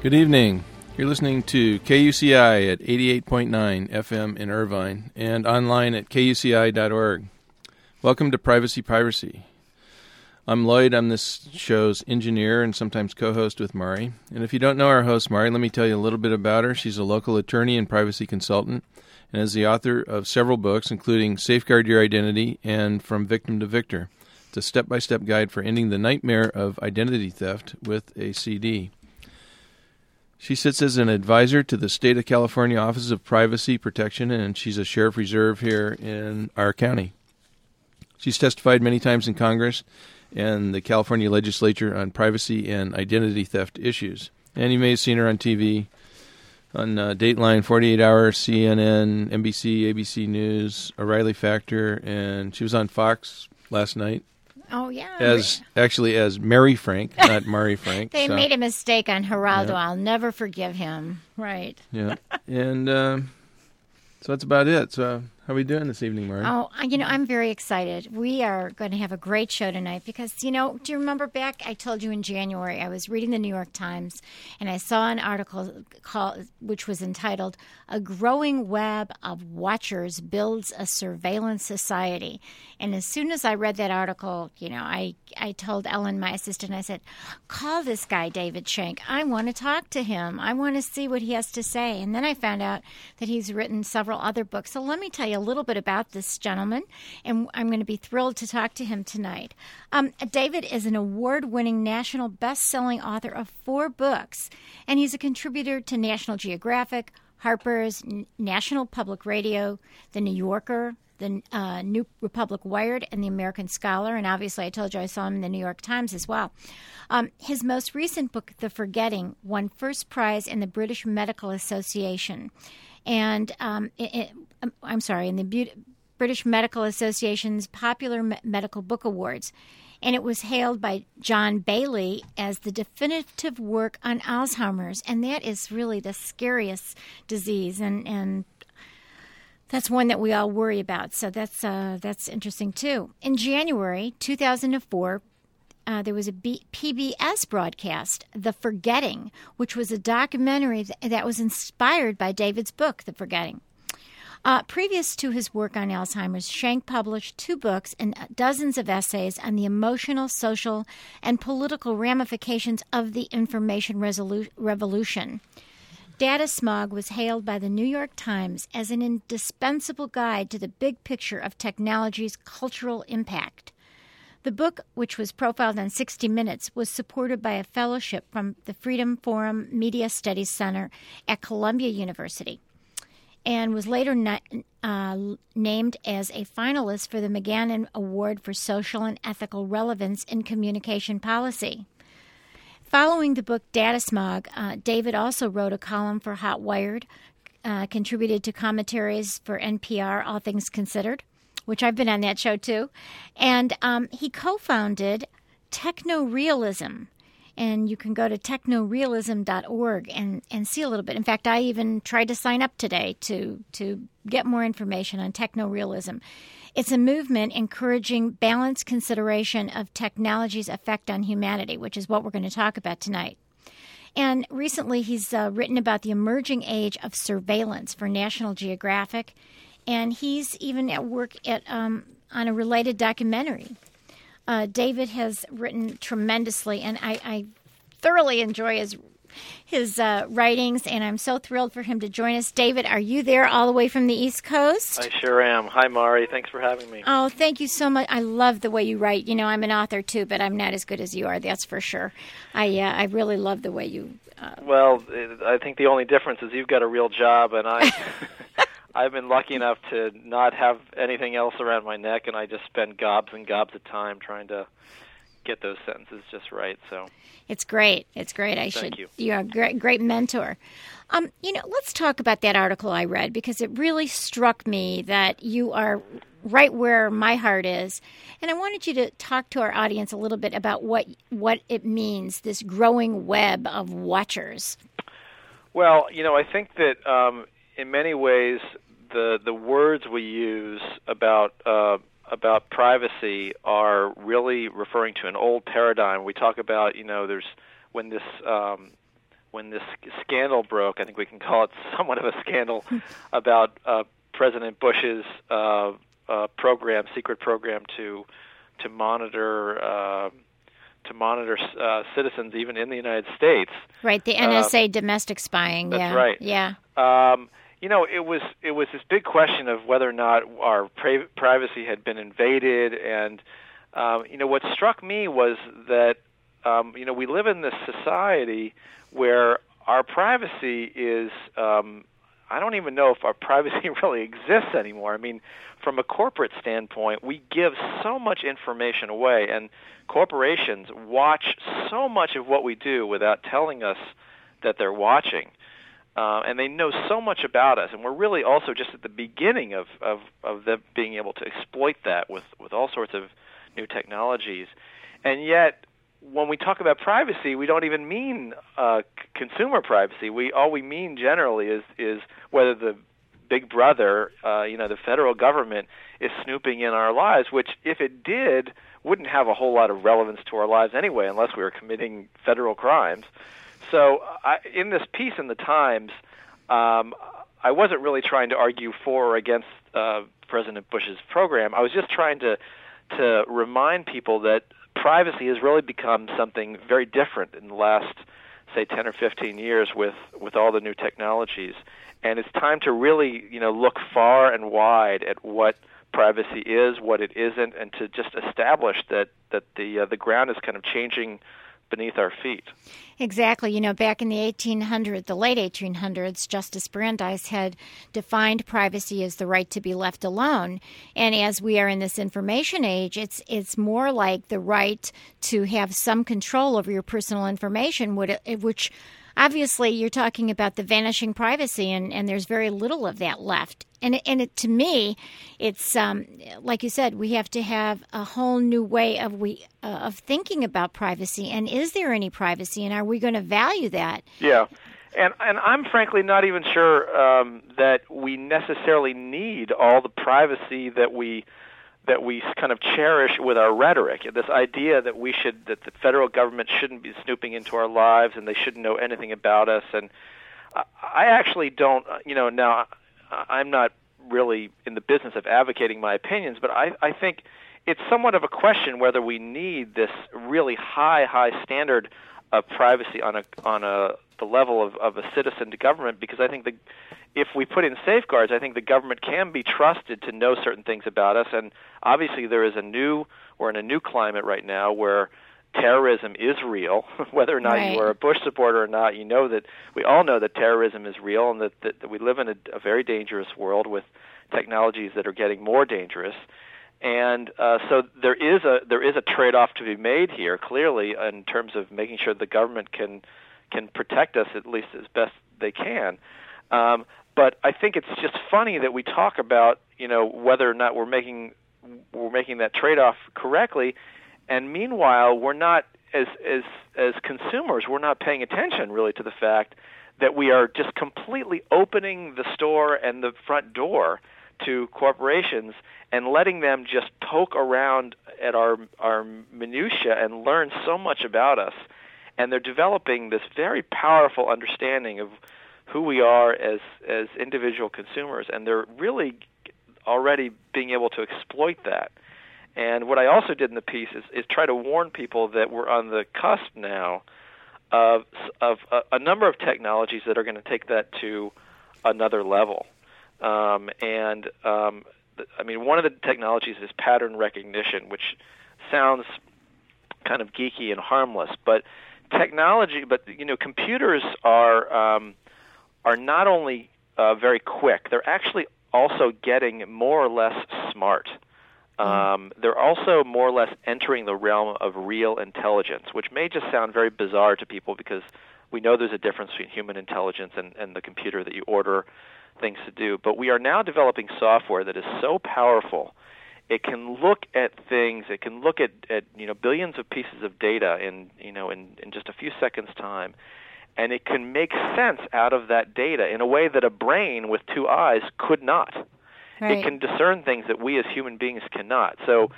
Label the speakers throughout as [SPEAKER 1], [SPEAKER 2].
[SPEAKER 1] Good evening. You're listening to KUCI at 88.9 FM in Irvine and online at kuci.org. Welcome to Privacy Piracy. I'm Lloyd. I'm this show's engineer and sometimes co host with Mari. And if you don't know our host, Mari, let me tell you a little bit about her. She's a local attorney and privacy consultant and is the author of several books, including Safeguard Your Identity and From Victim to Victor. It's a step by step guide for ending the nightmare of identity theft with a CD. She sits as an advisor to the State of California Office of Privacy Protection, and she's a sheriff reserve here in our county. She's testified many times in Congress and the California legislature on privacy and identity theft issues. And you may have seen her on TV, on uh, Dateline, 48 Hour, CNN, NBC, ABC News, O'Reilly Factor, and she was on Fox last night
[SPEAKER 2] Oh yeah.
[SPEAKER 1] as actually as Mary Frank, not Mari Frank.
[SPEAKER 2] they
[SPEAKER 1] so,
[SPEAKER 2] made a mistake on Geraldo.
[SPEAKER 1] Yeah.
[SPEAKER 2] I'll never forgive him. Right.
[SPEAKER 1] Yeah, and um, so that's about it. So how are we doing this evening, Mari?
[SPEAKER 2] Oh, you know, I'm very excited. We are going to have a great show tonight because, you know, do you remember back? I told you in January, I was reading the New York Times and I saw an article called, which was entitled, A Growing Web of Watchers Builds a Surveillance Society. And as soon as I read that article, you know, I, I told Ellen, my assistant, I said, call this guy, David Shenk. I want to talk to him. I want to see what he has to say. And then I found out that he's written several other books. So let me tell you a little bit about this gentleman, and I'm going to be thrilled to talk to him tonight. Um, David is an award winning national best selling author of four books, and he's a contributor to National Geographic, Harper's, National Public Radio, The New Yorker, the uh, New Republic Wired, and the American Scholar. And obviously, I told you I saw him in the New York Times as well. Um, his most recent book, The Forgetting, won first prize in the British Medical Association. And um, it, it, um, I'm sorry, in the Beau- British Medical Association's Popular Me- Medical Book Awards. And it was hailed by John Bayley as the definitive work on Alzheimer's. And that is really the scariest disease. And, and that's one that we all worry about. So that's uh, that's interesting too. In January 2004, uh, there was a B- PBS broadcast, The Forgetting, which was a documentary th- that was inspired by David's book, The Forgetting. Uh, previous to his work on Alzheimer's, Shenk published two books and dozens of essays on the emotional, social, and political ramifications of the information resolu- revolution. Data Smog was hailed by the New York Times as an indispensable guide to the big picture of technology's cultural impact. The book, which was profiled on 60 Minutes, was supported by a fellowship from the Freedom Forum Media Studies Center at Columbia University and was later na- uh, named as a finalist for the McGannon Award for Social and Ethical Relevance in Communication Policy. Following the book Data Smog, uh, David also wrote a column for Hot Wired, uh, contributed to commentaries for NPR, All Things Considered, which I've been on that show too, and um, he co-founded Techno Realism. And you can go to technorealism.org and, and see a little bit. In fact, I even tried to sign up today to, to get more information on technorealism. It's a movement encouraging balanced consideration of technology's effect on humanity, which is what we're going to talk about tonight. And recently, he's uh, written about the emerging age of surveillance for National Geographic, and he's even at work at um, on a related documentary. Uh, David has written tremendously, and I, I thoroughly enjoy his his uh, writings, and I'm so thrilled for him to join us. David, are you there all the way from the East Coast?
[SPEAKER 3] I sure am. Hi, Mari. Thanks for having me.
[SPEAKER 2] Oh, thank you so much. I love the way you write. You know, I'm an author too, but I'm not as good as you are. That's for sure. I uh, I really love the way you. Uh,
[SPEAKER 3] well, I think the only difference is you've got a real job, and I. I've been lucky enough to not have anything else around my neck, and I just spend gobs and gobs of time trying to get those sentences just right. So
[SPEAKER 2] it's great. It's great. I
[SPEAKER 3] Thank
[SPEAKER 2] should.
[SPEAKER 3] You.
[SPEAKER 2] You're a great, great mentor. Um, you know, let's talk about that article I read because it really struck me that you are right where my heart is, and I wanted you to talk to our audience a little bit about what what it means. This growing web of watchers.
[SPEAKER 3] Well, you know, I think that um, in many ways the the words we use about uh, about privacy are really referring to an old paradigm. We talk about, you know, there's when this um, when this scandal broke. I think we can call it somewhat of a scandal about uh, President Bush's uh, uh, program, secret program to to monitor. Uh, to monitor uh, citizens even in the United States.
[SPEAKER 2] Right, the NSA uh, domestic spying.
[SPEAKER 3] That's
[SPEAKER 2] yeah.
[SPEAKER 3] right.
[SPEAKER 2] Yeah.
[SPEAKER 3] Um, you know, it was it was this big question of whether or not our pri- privacy had been invaded, and um, you know, what struck me was that um, you know we live in this society where our privacy is um, I don't even know if our privacy really exists anymore. I mean, from a corporate standpoint, we give so much information away, and corporations watch so much of what we do without telling us that they're watching uh, and they know so much about us, and we're really also just at the beginning of of of them being able to exploit that with with all sorts of new technologies, and yet when we talk about privacy, we don't even mean uh, consumer privacy. We all we mean generally is is whether the big brother, uh, you know, the federal government is snooping in our lives, which if it did, wouldn't have a whole lot of relevance to our lives anyway, unless we were committing federal crimes. So, I, in this piece in the Times, um, I wasn't really trying to argue for or against uh, President Bush's program. I was just trying to to remind people that privacy has really become something very different in the last, say, 10 or 15 years with with all the new technologies, and it's time to really, you know, look far and wide at what privacy is, what it isn't, and to just establish that that the uh, the ground is kind of changing beneath our feet.
[SPEAKER 2] Exactly. You know, back in the 1800s, the late 1800s, Justice Brandeis had defined privacy as the right to be left alone. And as we are in this information age, it's it's more like the right to have some control over your personal information, which obviously you're talking about the vanishing privacy, and, and there's very little of that left. And and it, to me, it's um, like you said, we have to have a whole new way of we uh, of thinking about privacy. And is there any privacy, and are we going to value that?
[SPEAKER 3] Yeah. And and I'm frankly not even sure um, that we necessarily need all the privacy that we that we kind of cherish with our rhetoric. This idea that we should that the federal government shouldn't be snooping into our lives and they shouldn't know anything about us. And I actually don't. You know, now I'm not really in the business of advocating my opinions, but I, I think it's somewhat of a question whether we need this really high, high standard of privacy on a on a the level of, of a citizen to government because I think the if we put in safeguards, I think the government can be trusted to know certain things about us. And obviously, there is a new we're in a new climate right now where terrorism is real. Whether or not
[SPEAKER 2] right.
[SPEAKER 3] you are a Bush supporter or not, you know that we all know that terrorism is real and that, that, that we live in a, a very dangerous world with technologies that are getting more dangerous. And uh, so there is a there is a trade-off to be made here, clearly, in terms of making sure the government can can protect us at least as best they can. Um, but I think it's just funny that we talk about you know whether or not we're making we're making that trade-off correctly, and meanwhile we're not as as as consumers we're not paying attention really to the fact that we are just completely opening the store and the front door to corporations and letting them just poke around at our our minutia and learn so much about us and they're developing this very powerful understanding of who we are as as individual consumers and they're really already being able to exploit that and what I also did in the piece is, is try to warn people that we're on the cusp now of of a, a number of technologies that are going to take that to another level. Um, and um, I mean, one of the technologies is pattern recognition, which sounds kind of geeky and harmless, but technology, but you know, computers are um, are not only uh, very quick; they're actually also getting more or less smart. Hmm. Um, they're also more or less entering the realm of real intelligence, which may just sound very bizarre to people because we know there's a difference between human intelligence and, and the computer that you order things to do. But we are now developing software that is so powerful. It can look at things. It can look at, at you know billions of pieces of data in you know in, in just a few seconds time, and it can make sense out of that data in a way that a brain with two eyes could not.
[SPEAKER 2] Right.
[SPEAKER 3] It can discern things that we as human beings cannot. So,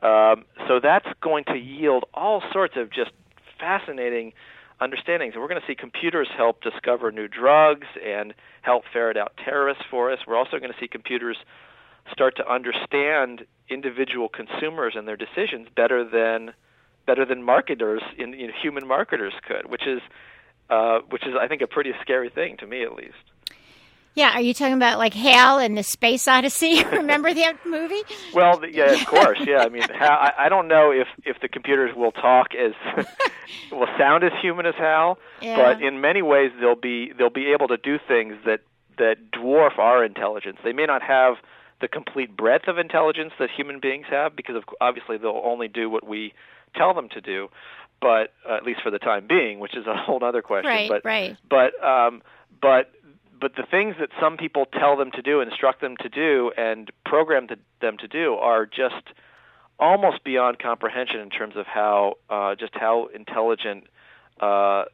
[SPEAKER 3] um, so that's going to yield all sorts of just fascinating understandings. And we're going to see computers help discover new drugs and help ferret out terrorists for us. We're also going to see computers start to understand individual consumers and their decisions better than better than marketers in you know, human marketers could, which is uh, which is I think a pretty scary thing to me at least.
[SPEAKER 2] Yeah, are you talking about like Hal and the Space Odyssey? Remember that movie?
[SPEAKER 3] Well, yeah, of course. Yeah, I mean, Hal, I, I don't know if if the computers will talk as will sound as human as Hal,
[SPEAKER 2] Yeah.
[SPEAKER 3] but in many ways they'll be they'll be able to do things that that dwarf our intelligence. They may not have the complete breadth of intelligence that human beings have because of, obviously they'll only do what we tell them to do, but uh, at least for the time being, which is a whole other question.
[SPEAKER 2] Right,
[SPEAKER 3] but
[SPEAKER 2] right.
[SPEAKER 3] but um, but but the things that some people tell them to do, instruct them to do, and program to, them to do are just almost beyond comprehension in terms of how uh, just how intelligent uh,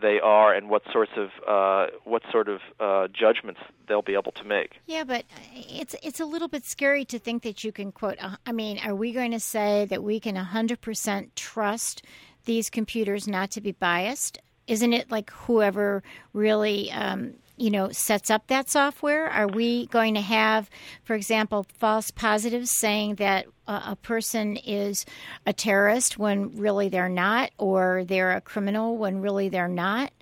[SPEAKER 3] they are and what sorts of uh, what sort of uh, judgments they'll be able to make.
[SPEAKER 2] Yeah, but it's it's a little bit scary to think that you can quote. uh, I mean, are we going to say that we can 100% trust these computers not to be biased? Isn't it like whoever really um, you know sets up that software? Are we going to have, for example, false positives saying that a person is a terrorist when really they're not, or they're a criminal when really they're not?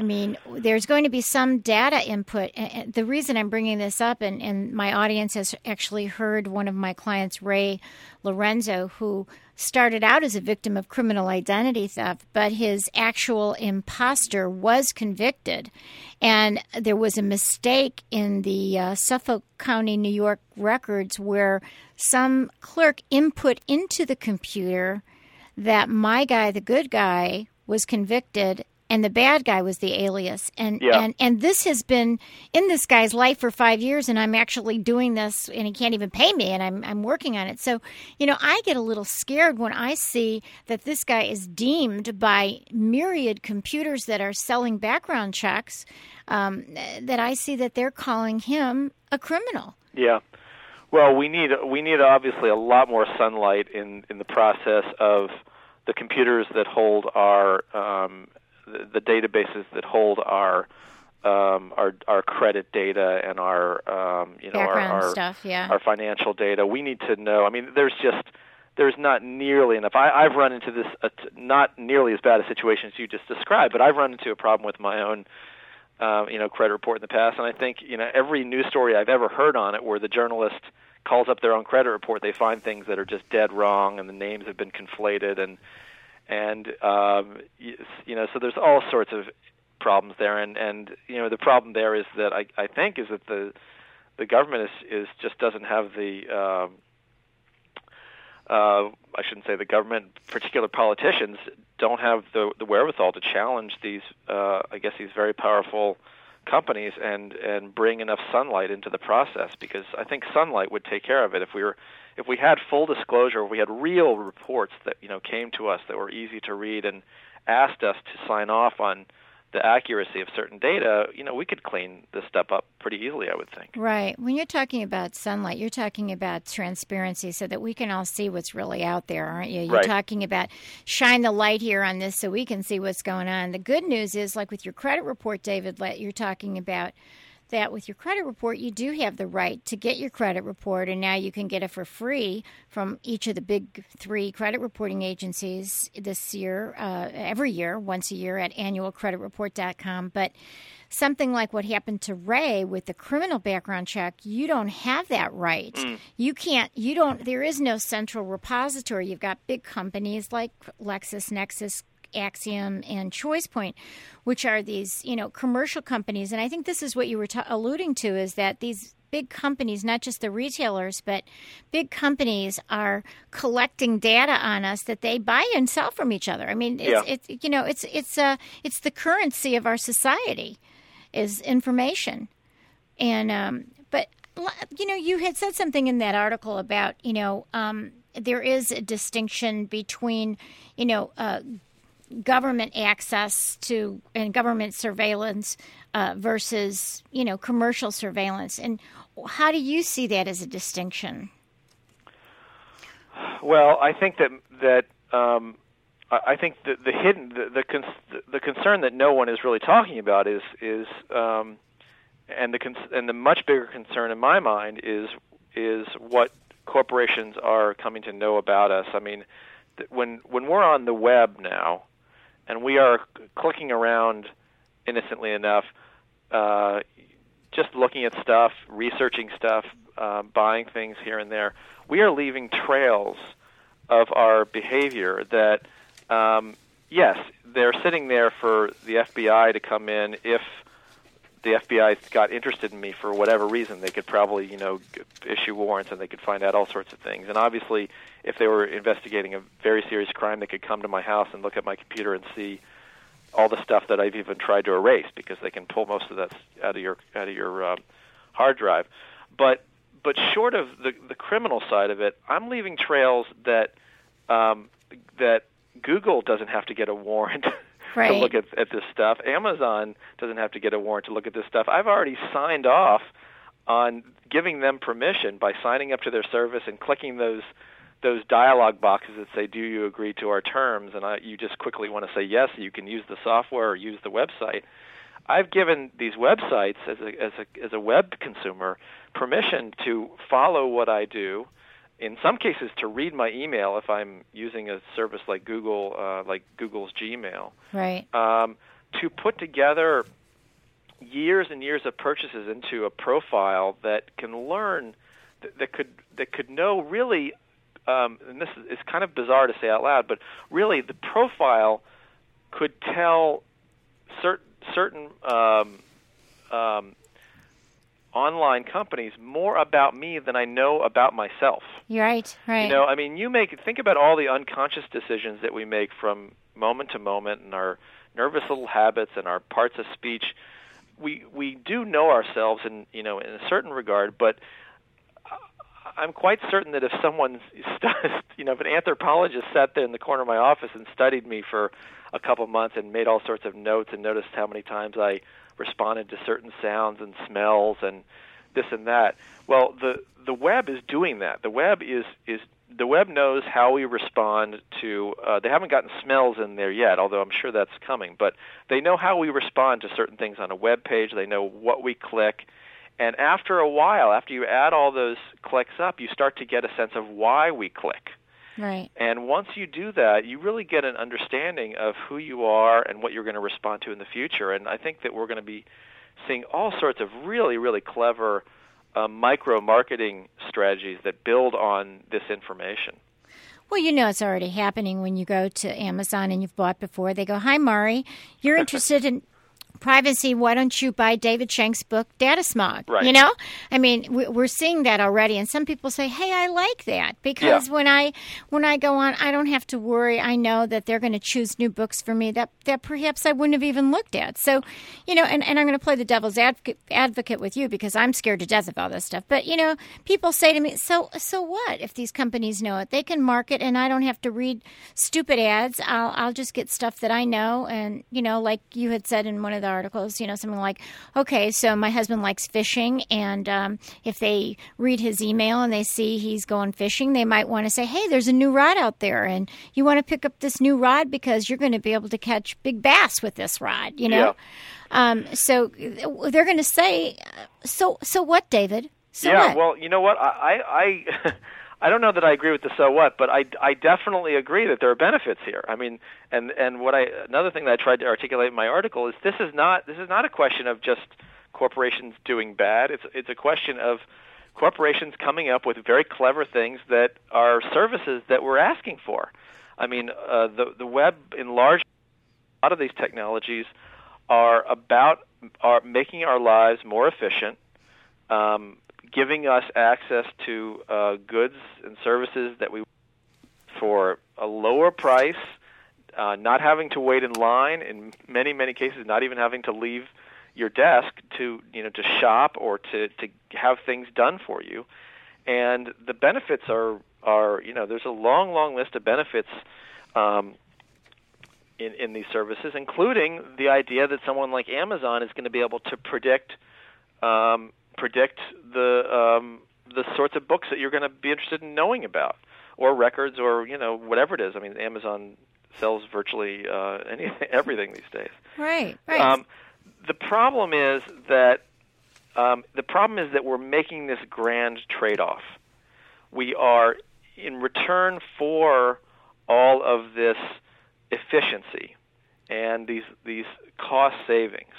[SPEAKER 2] I mean, there's going to be some data input. The reason I'm bringing this up, and, and my audience has actually heard one of my clients, Ray Lorenzo, who started out as a victim of criminal identity theft, but his actual imposter was convicted. And there was a mistake in the uh, Suffolk County, New York records where some clerk input into the computer that my guy, the good guy, was convicted and the bad guy was the alias. And
[SPEAKER 3] Yeah.
[SPEAKER 2] and and this has been in this guy's life for 5 years and I'm actually doing this and he can't even pay me and I'm I'm working on it. So, you know, I get a little scared when I see that this guy is deemed by myriad computers that are selling background checks um, that I see that they're calling him a criminal.
[SPEAKER 3] Yeah. Well, we need we need obviously a lot more sunlight in in the process of the computers that hold our um, the, the databases that hold our um, our our credit data and our um, you know our, our
[SPEAKER 2] stuff, yeah.
[SPEAKER 3] our financial data. We need to know. I mean, there's just there's not nearly enough. I, I've run into this uh, not nearly as bad a situation as you just described, but I've run into a problem with my own uh, you know credit report in the past, and I think you know every news story I've ever heard on it where the journalist calls up their own credit report, they find things that are just dead wrong, and the names have been conflated, and and um, you know so there's all sorts of problems there, and and you know the problem there is that I I think is that the the government is is just doesn't have the um, uh, I shouldn't say the government, particular politicians don't have the the wherewithal to challenge these uh, I guess these very powerful companies and and bring enough sunlight into the process because I think sunlight would take care of it. If we were if we had full disclosure if we had real reports that you know came to us that were easy to read and asked us to sign off on the accuracy of certain data you know we could clean this stuff up pretty easily I would think
[SPEAKER 2] Right. When you're talking about sunlight, you're talking about transparency so that we can all see what's really out there, aren't you? You're
[SPEAKER 3] Right.
[SPEAKER 2] talking about shine the light here on this so we can see what's going on. The good news is, like with your credit report, David, let- you're talking about that with your credit report, you do have the right to get your credit report, and now you can get it for free from each of the big three credit reporting agencies this year, uh, every year, once a year at annualcreditreport.com. But something like what happened to Ray with the criminal background check, you don't have that right. Mm. You can't, you don't, there is no central repository. You've got big companies like LexisNexis, Acxiom and ChoicePoint, which are these, you know, commercial companies. And I think this is what you were t- alluding to is that these big companies, not just the retailers, but big companies are collecting data on us that they buy and sell from each other. I mean, it's,
[SPEAKER 3] yeah.
[SPEAKER 2] it's you know, it's it's uh, it's the currency of our society is information. And um, but you know, you had said something in that article about you know um, there is a distinction between you know uh, government access to and government surveillance uh, versus you know commercial surveillance. And how do you see that as a distinction?
[SPEAKER 3] Well, I think that that um, I think the, the hidden the the, cons- the concern that no one is really talking about is is um, and the cons- and the much bigger concern in my mind is is what corporations are coming to know about us. I mean, when when we're on the web now, and we are clicking around innocently enough, uh, just looking at stuff, researching stuff, uh, buying things here and there, we are leaving trails of our behavior that um, yes, they're sitting there for the FBI to come in if the FBI got interested in me for whatever reason. They could probably, you know, issue warrants and they could find out all sorts of things. And obviously, if they were investigating a very serious crime, they could come to my house and look at my computer and see all the stuff that I've even tried to erase because they can pull most of that out of your out of your um, hard drive. But but short of the the criminal side of it, I'm leaving trails that um, that Google doesn't have to get a warrant
[SPEAKER 2] right.
[SPEAKER 3] to look at, at this stuff. Amazon doesn't have to get a warrant to look at this stuff. I've already signed off on giving them permission by signing up to their service and clicking those those dialog boxes that say, "Do you agree to our terms?" and I, you just quickly want to say yes. You can use the software or use the website. I've given these websites as a as a as a web consumer permission to follow what I do in some cases to read my email if I'm using a service like Google, uh, like Google's Gmail.
[SPEAKER 2] Right.
[SPEAKER 3] Um, to put together years and years of purchases into a profile that can learn, that, that could that could know really, um, and this is kind of bizarre to say out loud, but really the profile could tell certain certain um, um, online companies more about me than I know about myself.
[SPEAKER 2] You're right, right.
[SPEAKER 3] You know, I mean, you make think about all the unconscious decisions that we make from moment to moment and our nervous little habits and our parts of speech. We we do know ourselves in, you know, in a certain regard, but I'm quite certain that if someone, you know, if an anthropologist sat there in the corner of my office and studied me for a couple months and made all sorts of notes and noticed how many times I responded to certain sounds and smells and this and that. Well, the the web is doing that. The web is is the web knows how we respond to. Uh, they haven't gotten smells in there yet, although I'm sure that's coming. But they know how we respond to certain things on a web page. They know what we click, and after a while, after you add all those clicks up, you start to get a sense of why we click.
[SPEAKER 2] Right.
[SPEAKER 3] And once you do that, you really get an understanding of who you are and what you're going to respond to in the future. And I think that we're going to be seeing all sorts of really, really clever uh, micro marketing strategies that build on this information.
[SPEAKER 2] Well, you know it's already happening when you go to Amazon and you've bought before. They go, "Hi, Mari, you're interested in privacy, why don't you buy David Shenk's book, Data Smog?
[SPEAKER 3] Right.
[SPEAKER 2] You know, I mean, we're seeing that already, and some people say, "Hey, I like that because
[SPEAKER 3] yeah.
[SPEAKER 2] when I when I go on, I don't have to worry. I know that they're going to choose new books for me that that perhaps I wouldn't have even looked at." So, you know, and, and I'm going to play the devil's advocate, advocate with you because I'm scared to death of all this stuff. But you know, people say to me, "So so what if these companies know it? They can market, and I don't have to read stupid ads. I'll I'll just get stuff that I know." And you know, like you had said in one of the the articles, you know, something like, okay, so my husband likes fishing, and um, if they read his email and they see he's going fishing, they might want to say, hey, there's a new rod out there, and you want to pick up this new rod because you're going to be able to catch big bass with this rod, you know.
[SPEAKER 3] Yeah.
[SPEAKER 2] Um, so they're going to say, so so what, David? So
[SPEAKER 3] yeah,
[SPEAKER 2] what?
[SPEAKER 3] well, you know what? I I I don't know that I agree with the so what, but I I definitely agree that there are benefits here. I mean, and and what I another thing that I tried to articulate in my article is this is not this is not a question of just corporations doing bad. It's it's a question of corporations coming up with very clever things that are services that we're asking for. I mean, uh, the the web in large a lot of these technologies are about are making our lives more efficient, um, giving us access to uh, goods and services that we for a lower price, uh, not having to wait in line. In many many cases, not even having to leave your desk to you know to shop or to to have things done for you. And the benefits are are you know there's a long long list of benefits. Um, in, in these services, including the idea that someone like Amazon is going to be able to predict um, predict the um, the sorts of books that you're going to be interested in knowing about, or records, or you know whatever it is. I mean, Amazon sells virtually uh, anything, everything these days.
[SPEAKER 2] right, right.
[SPEAKER 3] Um, the problem is that um, the problem is that we're making this grand trade-off. We are in return for all of this efficiency and these these cost savings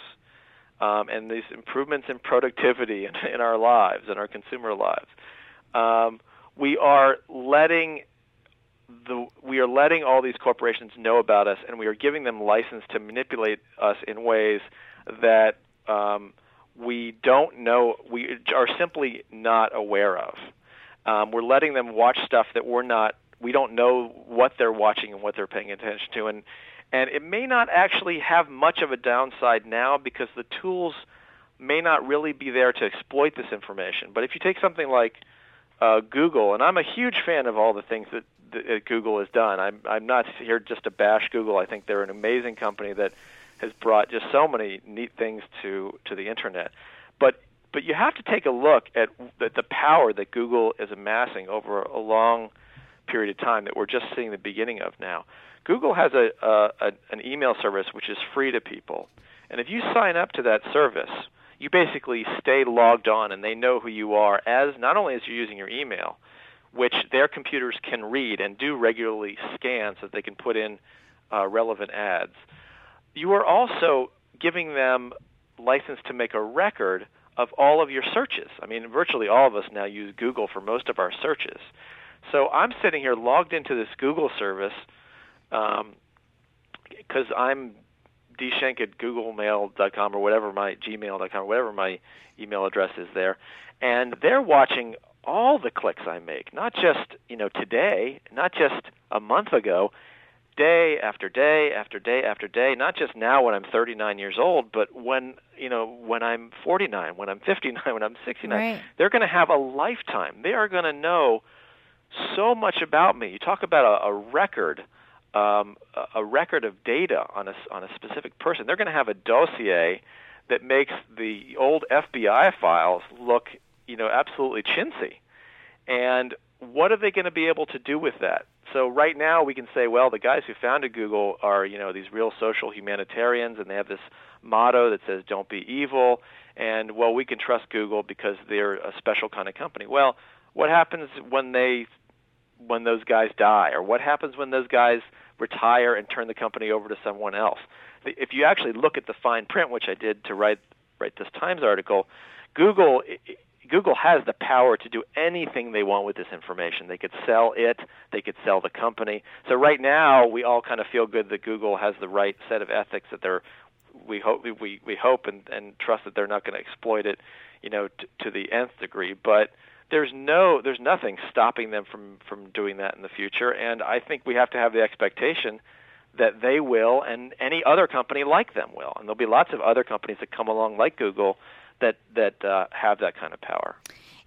[SPEAKER 3] um, and these improvements in productivity in, in our lives and our consumer lives. Um, we are letting the we are letting all these corporations know about us, and we are giving them license to manipulate us in ways that um, we don't know we are simply not aware of. Um, we're letting them watch stuff that we're not we don't know what they're watching and what they're paying attention to, and and it may not actually have much of a downside now because the tools may not really be there to exploit this information. But if you take something like uh, Google, and I'm a huge fan of all the things that, that Google has done. I'm I'm not here just to bash Google. I think they're an amazing company that has brought just so many neat things to to the internet. But but you have to take a look at the, the power that Google is amassing over a long period of time that we're just seeing the beginning of now. Google has a, a, a an email service which is free to people, and if you sign up to that service, you basically stay logged on, and they know who you are as not only as you're using your email, which their computers can read and do regularly scan so that they can put in uh, relevant ads. You are also giving them license to make a record of all of your searches. I mean, virtually all of us now use Google for most of our searches. So I'm sitting here logged into this Google service because um, I'm dshenk at googlemail.com or whatever my gmail.com whatever my email address is there, and they're watching all the clicks I make, not just you know today, not just a month ago, day after day after day after day, not just now when I'm 39 years old, but when you know when I'm 49, when I'm 59, when I'm 69.
[SPEAKER 2] Right.
[SPEAKER 3] They're going to have a lifetime. They are going to know so much about me. You talk about a, a record, um, a, record of data on a on a specific person. They're going to have a dossier that makes the old FBI files look, you know, absolutely chintzy. And what are they going to be able to do with that? So right now we can say, well, the guys who founded Google are, you know, these real social humanitarians, and they have this motto that says "Don't be evil." And well, we can trust Google because they're a special kind of company. Well, what happens when they when those guys die, or what happens when those guys retire and turn the company over to someone else? If you actually look at the fine print, which I did to write write this Times article, Google Google has the power to do anything they want with this information. They could sell it, they could sell the company. So right now, we all kind of feel good that Google has the right set of ethics that they're we hope we we hope and, and trust that they're not going to exploit it, you know, t- to the nth degree. But there's no there's nothing stopping them from from doing that in the future, and I think we have to have the expectation that they will, and any other company like them will, and there'll be lots of other companies that come along like Google that that uh, have that kind of power.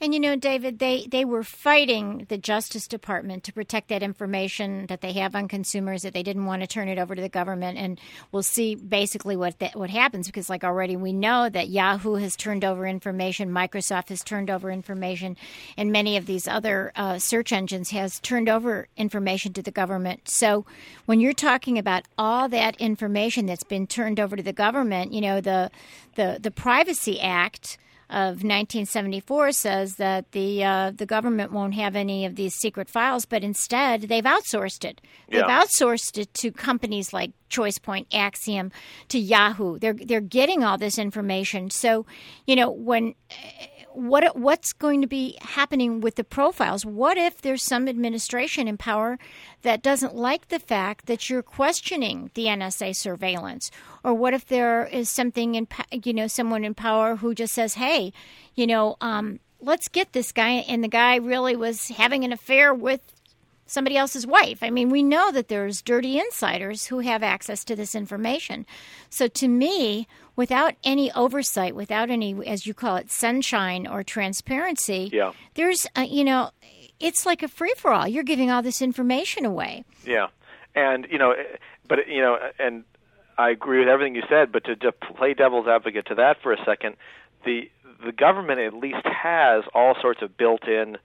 [SPEAKER 2] And you know, David, they, they were fighting the Justice Department to protect that information that they have on consumers that they didn't want to turn it over to the government. And we'll see basically what that, what happens because, like already, we know that Yahoo has turned over information, Microsoft has turned over information, and many of these other uh, search engines has turned over information to the government. So when you're talking about all that information that's been turned over to the government, you know the the the Privacy Act of 1974 says that the uh, the government won't have any of these secret files, but instead they've outsourced it. They've
[SPEAKER 3] Yeah.
[SPEAKER 2] outsourced it to companies like ChoicePoint, Acxiom, to Yahoo. They're they're getting all this information. So, you know, when what what's going to be happening with the profiles? What if there's some administration in power that doesn't like the fact that you're questioning the NSA surveillance, or what if there is something in you know someone in power who just says, "Hey, you know, um, let's get this guy," and the guy really was having an affair with somebody else's wife. I mean, we know that there's dirty insiders who have access to this information. So to me, without any oversight, without any, as you call it, sunshine or transparency,
[SPEAKER 3] Yeah.
[SPEAKER 2] there's, uh, you know, it's like a free for all. You're giving all this information away.
[SPEAKER 3] Yeah, and you know, eh, but you know, and I agree with everything you said. But to, to play devil's advocate to that for a second, the the government at least has all sorts of built-in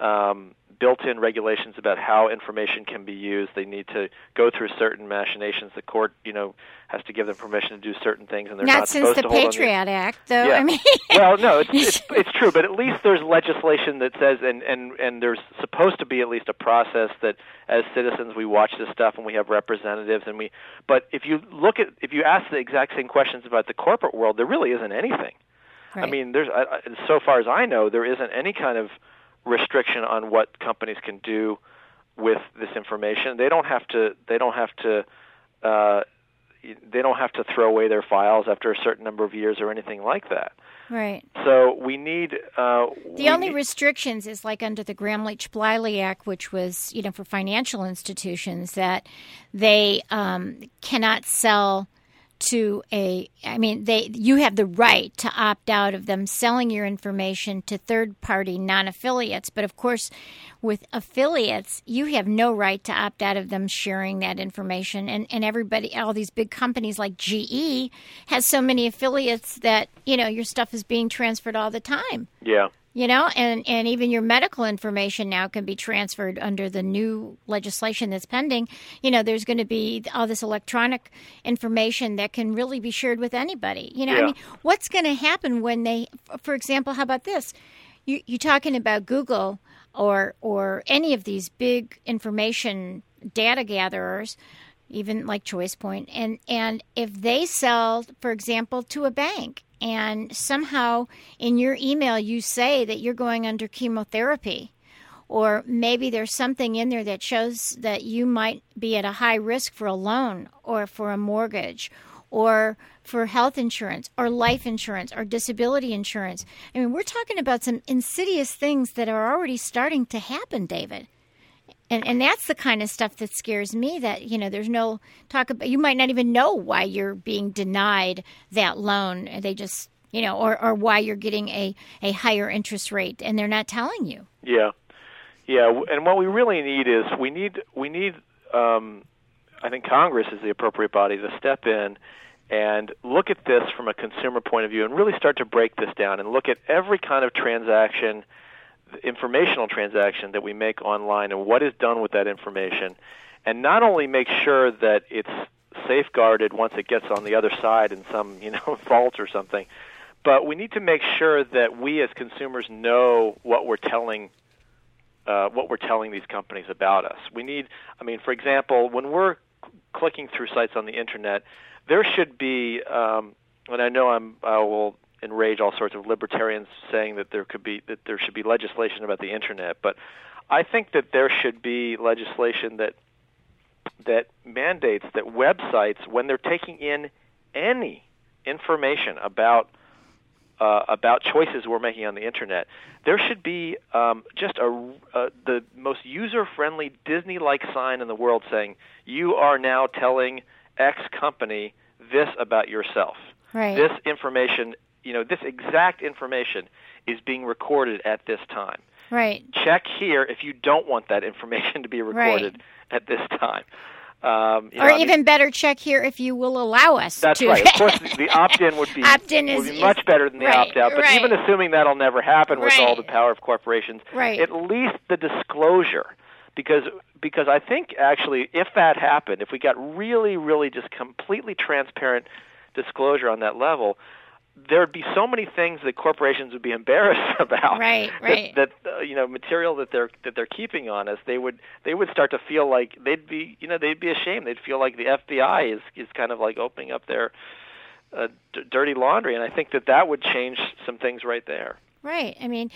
[SPEAKER 3] um, built-in regulations about how information can be used. They need to go through certain machinations. The court, you know, has to give them permission to do certain things, and they're
[SPEAKER 2] Not,
[SPEAKER 3] not,
[SPEAKER 2] since
[SPEAKER 3] supposed
[SPEAKER 2] the
[SPEAKER 3] to hold on
[SPEAKER 2] Patriot Act, though.
[SPEAKER 3] yeah.
[SPEAKER 2] I mean,
[SPEAKER 3] well, no, it's, it's it's true, but at least there's legislation that says, and and and there's supposed to be at least a process that, as citizens, we watch this stuff and we have representatives, and we. But if you look at, if you ask the exact same questions about the corporate world, there really isn't anything.
[SPEAKER 2] Right.
[SPEAKER 3] I mean, there's I, I- so far as I know, there isn't any kind of restriction on what companies can do with this information. They don't have to. They don't have to. Uh, they don't have to throw away their files after a certain number of years or anything like that.
[SPEAKER 2] right.
[SPEAKER 3] So we need. Uh,
[SPEAKER 2] The
[SPEAKER 3] we
[SPEAKER 2] only
[SPEAKER 3] need-
[SPEAKER 2] restrictions is like under the Gramm Leach Bliley Act, which was you know for financial institutions that they um, cannot sell to a. I mean, they you have the right to opt out of them selling your information to third party non affiliates, but of course, with affiliates, you have no right to opt out of them sharing that information. And and everybody, all these big companies like GE has so many affiliates that you know your stuff is being transferred all the time
[SPEAKER 3] yeah.
[SPEAKER 2] You know and and even your medical information now can be transferred under the new legislation that's pending. You know there's going to be all this electronic information that can really be shared with anybody. You know i mean what's going to happen when they for example how about this? You you talking about google or or any of these big information data gatherers even like ChoicePoint, and and if they sell, for example, to a bank, and somehow in your email you say that you're going under chemotherapy, or maybe there's something in there that shows that you might be at a high risk for a loan or for a mortgage or for health insurance or life insurance or disability insurance. I mean, we're talking about some insidious things that are already starting to happen, David. And and that's the kind of stuff that scares me that, you know, there's no talk about you might not even know why you're being denied that loan. They just you know, or, or why you're getting a, a higher interest rate and they're not telling you.
[SPEAKER 3] Yeah, yeah, and what we really need is we need we need um, I think Congress is the appropriate body to step in and look at this from a consumer point of view and really start to break this down and look at every kind of transaction, informational transaction that we make online and what is done with that information, and not only make sure that it's safeguarded once it gets on the other side in some you know vault or something, but we need to make sure that we as consumers know what we're telling uh, what we're telling these companies about us. We need, I mean, for example, when we're clicking through sites on the internet, there should be, um, and I know I'm, I will enrage all sorts of libertarians saying that there could be that there should be legislation about the internet, but I think that there should be legislation that that mandates that websites, when they're taking in any information about uh, about choices we're making on the internet, there should be um, just a, uh, the most user-friendly Disney-like sign in the world saying you are now telling X company this about yourself.
[SPEAKER 2] Right.
[SPEAKER 3] This information you know, this exact information is being recorded at this time.
[SPEAKER 2] Right.
[SPEAKER 3] Check here if you don't want that information to be recorded
[SPEAKER 2] right.
[SPEAKER 3] at this time. Um,
[SPEAKER 2] or know, even I mean, better, check here if you will allow us.
[SPEAKER 3] That's
[SPEAKER 2] to.
[SPEAKER 3] right. Of course, the, the opt-in would be
[SPEAKER 2] opt-in
[SPEAKER 3] would
[SPEAKER 2] is,
[SPEAKER 3] be much better than the
[SPEAKER 2] right,
[SPEAKER 3] opt-out. But
[SPEAKER 2] right.
[SPEAKER 3] even assuming that'll never happen with all the power of corporations, at least the disclosure, because because I think actually if that happened, if we got really, really just completely transparent disclosure on that level, there'd be so many things that corporations would be embarrassed about.
[SPEAKER 2] Right, right.
[SPEAKER 3] That, that uh, you know material that they're that they're keeping on us, they would they would start to feel like they'd be you know they'd be ashamed. They'd feel like the FBI is is kind of like opening up their uh, d- dirty laundry, and I think that that would change some things right there.
[SPEAKER 2] Right. I mean,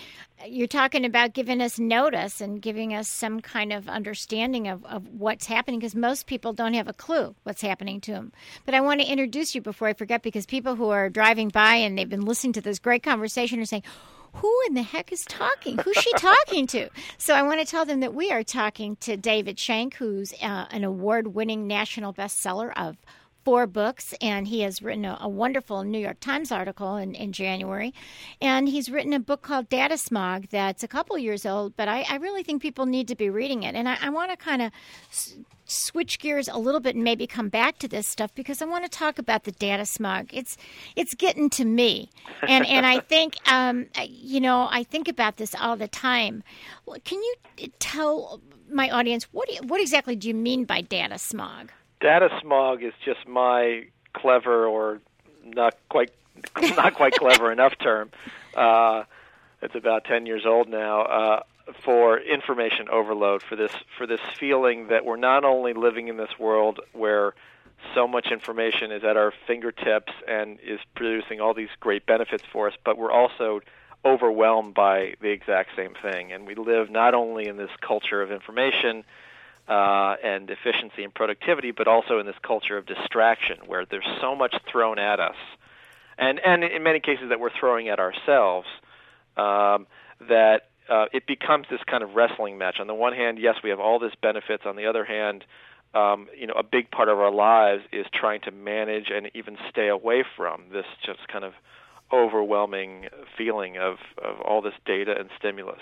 [SPEAKER 2] you're talking about giving us notice and giving us some kind of understanding of, of what's happening because most people don't have a clue what's happening to them. But I want to introduce you before I forget because people who are driving by and they've been listening to this great conversation are saying, who in the heck is talking? Who's she talking to? So I want to tell them that we are talking to David Shenk, who's uh, an award winning national bestseller of four books, and he has written a, a, wonderful New York Times article in, in January. And he's written a book called Data Smog that's a couple years old, but I, I really think people need to be reading it. And I, I want to kind of s- switch gears a little bit and maybe come back to this stuff because I want to talk about the data smog. It's it's getting to me, and and I think um, you know I think about this all the time. Can you tell my audience what you, what exactly do you mean by data smog?
[SPEAKER 3] Data smog is just my clever or not quite not quite clever enough term. Uh, it's about ten years old now. Uh, for information overload, for this for this feeling that we're not only living in this world where so much information is at our fingertips and is producing all these great benefits for us, but we're also overwhelmed by the exact same thing. And we live not only in this culture of information uh, and efficiency and productivity, but also in this culture of distraction where there's so much thrown at us, and and in many cases that we're throwing at ourselves, um, that uh, it becomes this kind of wrestling match. On the one hand, yes, we have all this benefits. On the other hand, um, you know, a big part of our lives is trying to manage and even stay away from this just kind of overwhelming feeling of, of all this data and stimulus.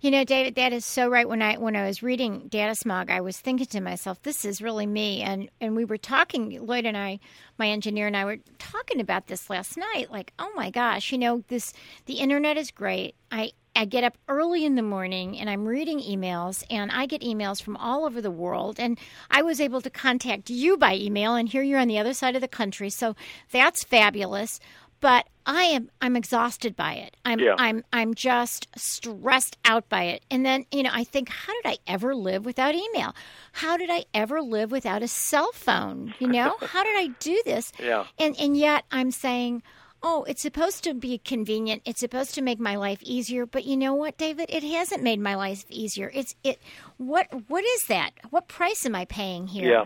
[SPEAKER 2] You know, David, that is so right. When I when I was reading Data Smog, I was thinking to myself, "This is really me." And and we were talking, Lloyd and I, my engineer and I were talking about this last night. Like, oh my gosh, you know, this the internet is great. I I get up early in the morning and I'm reading emails, and I get emails from all over the world. And I was able to contact you by email, and here you're on the other side of the country. So that's fabulous but I am I'm exhausted by it. I'm
[SPEAKER 3] yeah.
[SPEAKER 2] I'm I'm just stressed out by it. And then, you know, I think how did I ever live without email? How did I ever live without a cell phone? You know? how did I do this?
[SPEAKER 3] Yeah.
[SPEAKER 2] And and yet I'm saying Oh, it's supposed to be convenient. It's supposed to make my life easier, but you know what, David? It hasn't made my life easier. It's it what what is that? What price am I paying here?
[SPEAKER 3] Yeah.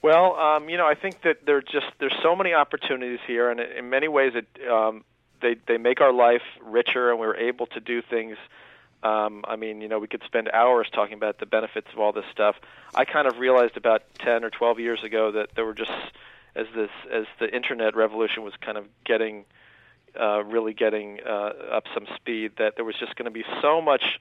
[SPEAKER 3] Well, um, you know, I think that there just there's so many opportunities here, and in many ways, it um, they they make our life richer, and we're able to do things. Um, I mean, you know, we could spend hours talking about the benefits of all this stuff. I kind of realized about ten or twelve years ago that there were just as this as the internet revolution was kind of getting uh, really getting uh, up some speed, that there was just going to be so much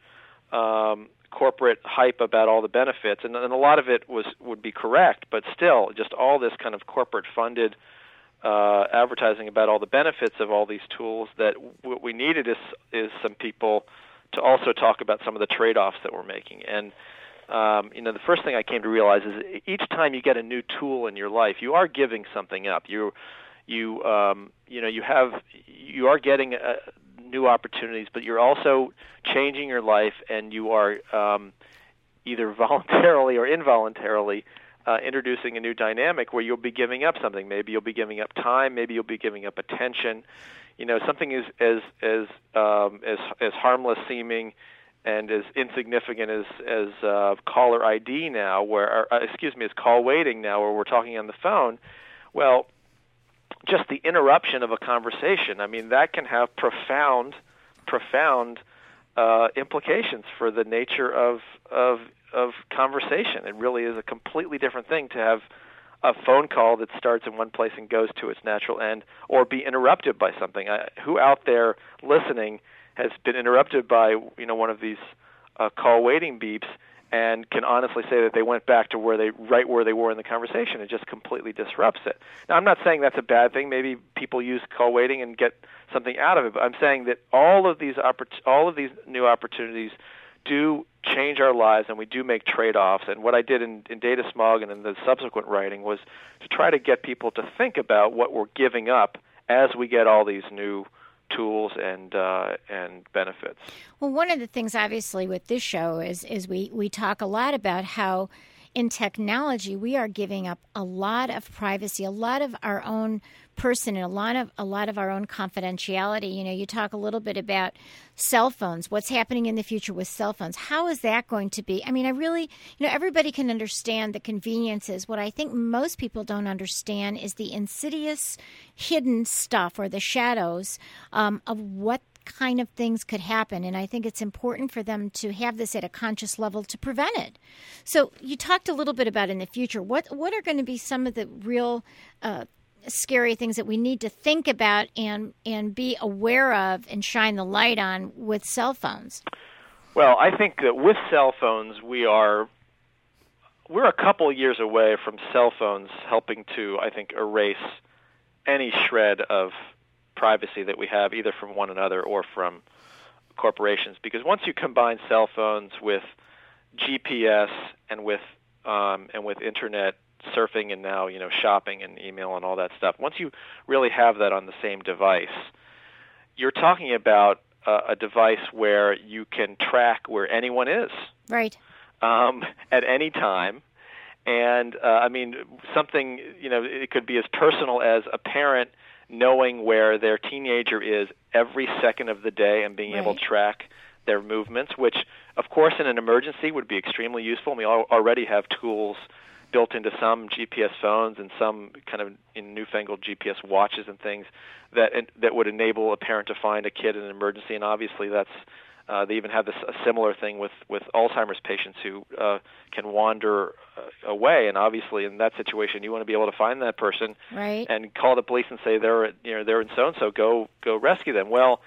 [SPEAKER 3] um, corporate hype about all the benefits, and, and a lot of it was would be correct, but still, just all this kind of corporate funded uh, advertising about all the benefits of all these tools. That what we needed is is some people to also talk about some of the trade-offs that we're making. And um, you know, the first thing I came to realize is each time you get a new tool in your life, you are giving something up. You you um, you know you have you are getting a, new opportunities, but you're also changing your life, and you are um, either voluntarily or involuntarily uh, introducing a new dynamic where you'll be giving up something. Maybe you'll be giving up time. Maybe you'll be giving up attention. You know, something is as as um, as as harmless seeming and as insignificant as as uh, caller ID now, where or, uh, excuse me, as call waiting now, where we're talking on the phone. Well, just the interruption of a conversation. I mean, that can have profound, profound uh, implications for the nature of of of conversation. It really is a completely different thing to have a phone call that starts in one place and goes to its natural end, or be interrupted by something. I, who out there listening has been interrupted by you know one of these uh, call waiting beeps and can honestly say that they went back to where they right where they were in the conversation. It just completely disrupts it. Now, I'm not saying that's a bad thing. Maybe people use call waiting and get something out of it. But I'm saying that all of these oppor- all of these new opportunities do change our lives and we do make trade-offs and what I did in, in data smog and in the subsequent writing was to try to get people to think about what we're giving up as we get all these new tools and uh, and benefits.
[SPEAKER 2] Well, one of the things, obviously, with this show is is we we talk a lot about how in technology we are giving up a lot of privacy, a lot of our own person, and a lot of a lot of our own confidentiality. You know, you talk a little bit about cell phones. What's happening in the future with cell phones? How is that going to be? I mean, I really, you know, everybody can understand the conveniences. What I think most people don't understand is the insidious, hidden stuff or the shadows um, of what kind of things could happen. And I think it's important for them to have this at a conscious level to prevent it. So you talked a little bit about in the future. What what are going to be some of the real uh, scary things that we need to think about and and be aware of and shine the light on with cell phones?
[SPEAKER 3] Well, I think that with cell phones we are we're a couple years away from cell phones helping to I think erase any shred of privacy that we have either from one another or from corporations. Because once you combine cell phones with GPS and with um, and with internet surfing and now you know shopping and email and all that stuff once you really have that on the same device you're talking about uh, a device where you can track where anyone is.
[SPEAKER 2] Right.
[SPEAKER 3] Um, at any time. And uh, I mean something you know it could be as personal as a parent knowing where their teenager is every second of the day and being
[SPEAKER 2] right.
[SPEAKER 3] able to track their movements, which, of course, in an emergency would be extremely useful. And we already have tools built into some GPS phones and some kind of in newfangled GPS watches and things that that would enable a parent to find a kid in an emergency. And obviously, that's uh, they even have this a similar thing with with Alzheimer's patients who uh, can wander uh, away, and obviously in that situation, you want to be able to find that person
[SPEAKER 2] right.
[SPEAKER 3] and call the police and say they're you know they're in so and so, go go rescue them. Well,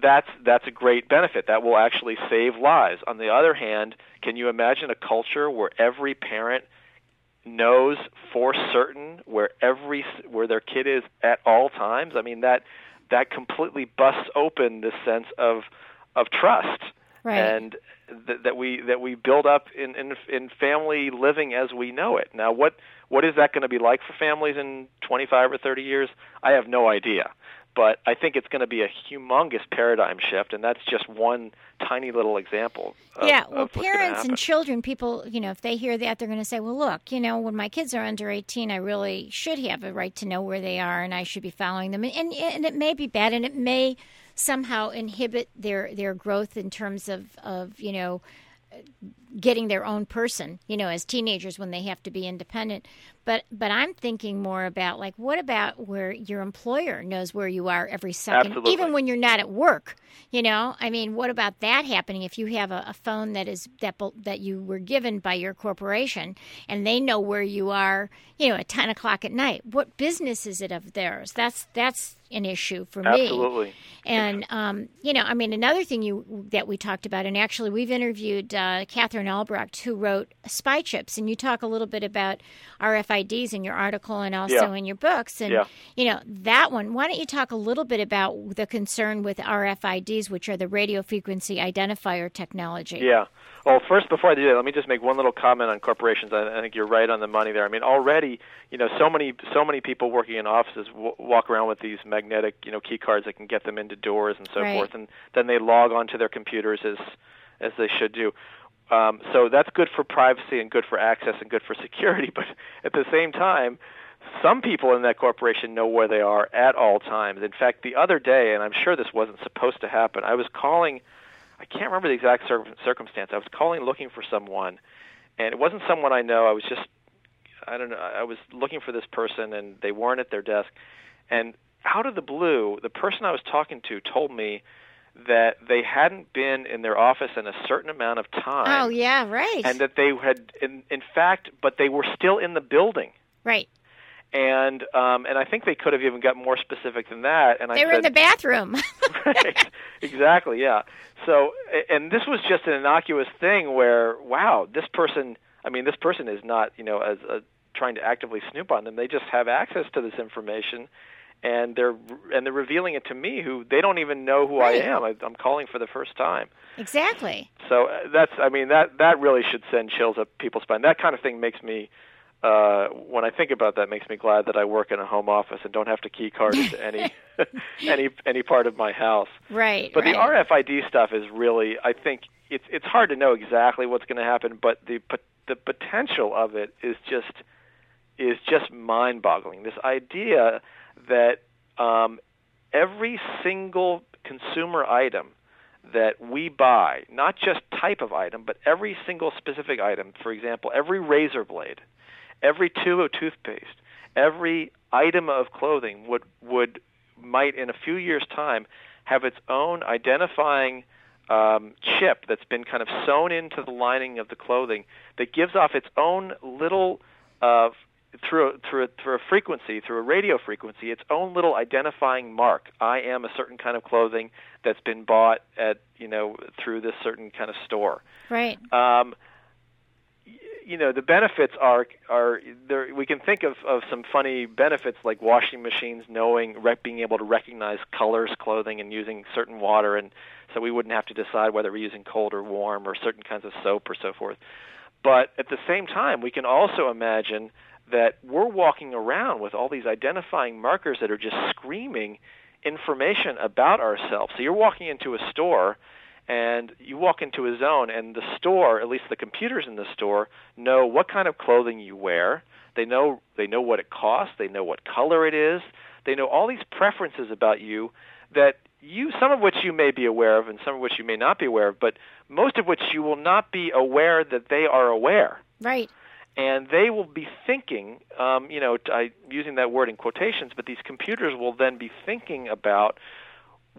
[SPEAKER 3] that's that's a great benefit. That will actually save lives. On the other hand, can you imagine a culture where every parent knows for certain where every where their kid is at all times? I mean that that completely busts open this sense of of trust
[SPEAKER 2] right.
[SPEAKER 3] and th- that we that we build up in, in in family living as we know it. Now, what what is that going to be like for families in 25 or 30 years? I have no idea. But I think it's going to be a humongous paradigm shift, and that's just one tiny little example. Of,
[SPEAKER 2] yeah, well, parents and children, people, you know, if they hear that, they're going to say, well, look, you know, when my kids are under 18, I really should have a right to know where they are, and I should be following them. And, and, and it may be bad, and it may somehow inhibit their their growth in terms of of you know getting their own person you know as teenagers when they have to be independent but but i'm thinking more about like what about where your employer knows where you are every second
[SPEAKER 3] Absolutely.
[SPEAKER 2] even when you're not at work you know i mean what about that happening if you have a, a phone that is that that you were given by your corporation and they know where you are you know at 10 o'clock at night what business is it of theirs that's that's an issue for
[SPEAKER 3] me. Absolutely.
[SPEAKER 2] And um, you know, I mean, another thing you that we talked about, and actually we've interviewed uh, Katherine Albrecht, who wrote Spychips, and you talk a little bit about RFIDs in your article and also
[SPEAKER 3] yeah.
[SPEAKER 2] in your books. And
[SPEAKER 3] yeah.
[SPEAKER 2] you know that one. Why don't you talk a little bit about the concern with RFIDs, which are the radio frequency identifier technology?
[SPEAKER 3] Yeah. Well, first, before I do that, let me just make one little comment on corporations. I, I think you're right on the money there. I mean, already, you know, so many so many people working in offices w- walk around with these magnetic, you know, key cards that can get them into doors and so
[SPEAKER 2] right.
[SPEAKER 3] forth, and then they log onto their computers as as they should do. Um, so that's good for privacy and good for access and good for security. But at the same time, some people in that corporation know where they are at all times. In fact, the other day, and I'm sure this wasn't supposed to happen, I was calling I can't remember the exact cir- circumstance. I was calling looking for someone, and it wasn't someone I know. I was just, I don't know. I was looking for this person, and they weren't at their desk. And out of the blue, the person I was talking to told me that they hadn't been in their office in a certain amount of time.
[SPEAKER 2] Oh yeah, right.
[SPEAKER 3] And that they had, in, in fact, but they were still in the building.
[SPEAKER 2] Right.
[SPEAKER 3] And um, and I think they could have even got more specific than that. And
[SPEAKER 2] they
[SPEAKER 3] I
[SPEAKER 2] were
[SPEAKER 3] said,
[SPEAKER 2] in the bathroom.
[SPEAKER 3] right. Exactly. Yeah. So, and this was just an innocuous thing where, wow, this person. I mean, this person is not, you know, as a, trying to actively snoop on them. They just have access to this information, and they're and they're revealing it to me, who they don't even know who
[SPEAKER 2] Right.
[SPEAKER 3] I am. I, I'm calling for the first time.
[SPEAKER 2] exactly.
[SPEAKER 3] So uh, that's, I mean, that that really should send chills up people's spine. That kind of thing makes me. Uh, when I think about that, makes me glad that I work in a home office and don't have to key card into any any any part of my house.
[SPEAKER 2] Right.
[SPEAKER 3] But
[SPEAKER 2] right.
[SPEAKER 3] the RFID stuff is really, I think it's it's hard to know exactly what's going to happen, but the but the potential of it is just is just mind-boggling. This idea that um, every single consumer item that we buy, not just type of item, but every single specific item, for example, every razor blade, every tube of toothpaste, every item of clothing would would might in a few years time have its own identifying um, chip that's been kind of sewn into the lining of the clothing that gives off its own little uh, through a, through a, through a frequency through a radio frequency its own little identifying mark I am a certain kind of clothing that's been bought at you know through this certain kind of store
[SPEAKER 2] Right.
[SPEAKER 3] um, you know the benefits are are there. We can think of, of some funny benefits like washing machines knowing rec- being able to recognize colors, clothing, and using certain water, and so we wouldn't have to decide whether we're using cold or warm or certain kinds of soap or so forth. But at the same time, we can also imagine that we're walking around with all these identifying markers that are just screaming information about ourselves. So you're walking into a store and you walk into a zone and the store, at least the computers in the store, know what kind of clothing you wear. They know they know what it costs, they know what color it is. They know all these preferences about you that you some of which you may be aware of and some of which you may not be aware of, but most of which you will not be aware that they are aware
[SPEAKER 2] Right.
[SPEAKER 3] And they will be thinking, um, you know, I using that word in quotations, but these computers will then be thinking about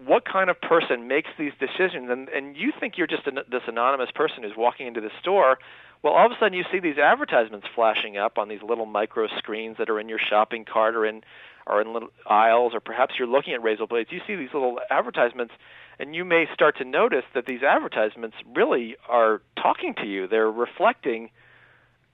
[SPEAKER 3] what kind of person makes these decisions, and and you think you're just an, this anonymous person who's walking into the store. Well, all of a sudden you see these advertisements flashing up on these little micro screens that are in your shopping cart or in or in little aisles, or perhaps you're looking at razor blades. You see these little advertisements, and you may start to notice that these advertisements really are talking to you. They're reflecting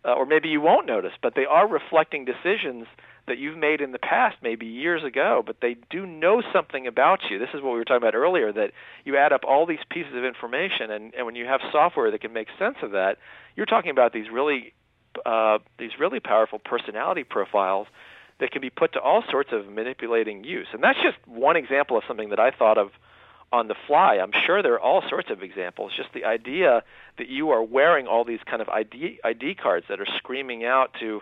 [SPEAKER 3] uh, or maybe you won't notice, but they are reflecting decisions that you've made in the past, maybe years ago, but they do know something about you. This is what we were talking about earlier that you add up all these pieces of information, and, and when you have software that can make sense of that, you're talking about these really uh, these really powerful personality profiles that can be put to all sorts of manipulating use. And that's just one example of something that I thought of on the fly. I'm sure there are all sorts of examples. Just the idea that you are wearing all these kind of ID ID cards that are screaming out to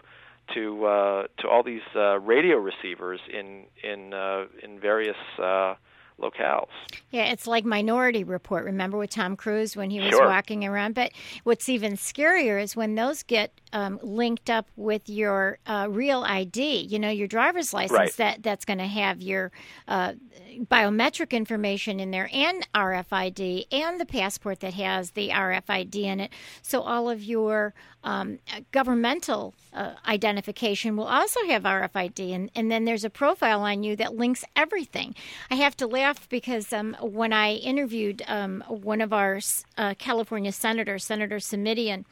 [SPEAKER 3] to uh, to all these uh, radio receivers in in uh, in various uh, locales.
[SPEAKER 2] Yeah, it's like Minority Report. Remember with Tom Cruise when he was
[SPEAKER 3] Sure.
[SPEAKER 2] walking around? But what's even scarier is when those get um, linked up with your uh, real ID. You know, your driver's license.
[SPEAKER 3] Right.
[SPEAKER 2] That that's going to have your uh, biometric information in there, and RFID, and the passport that has the RFID in it. So all of your um, governmental uh, identification will also have RFID, and, and then there's a profile on you that links everything. I have to laugh because um, when I interviewed um, one of our uh, California senators, Senator Simitian,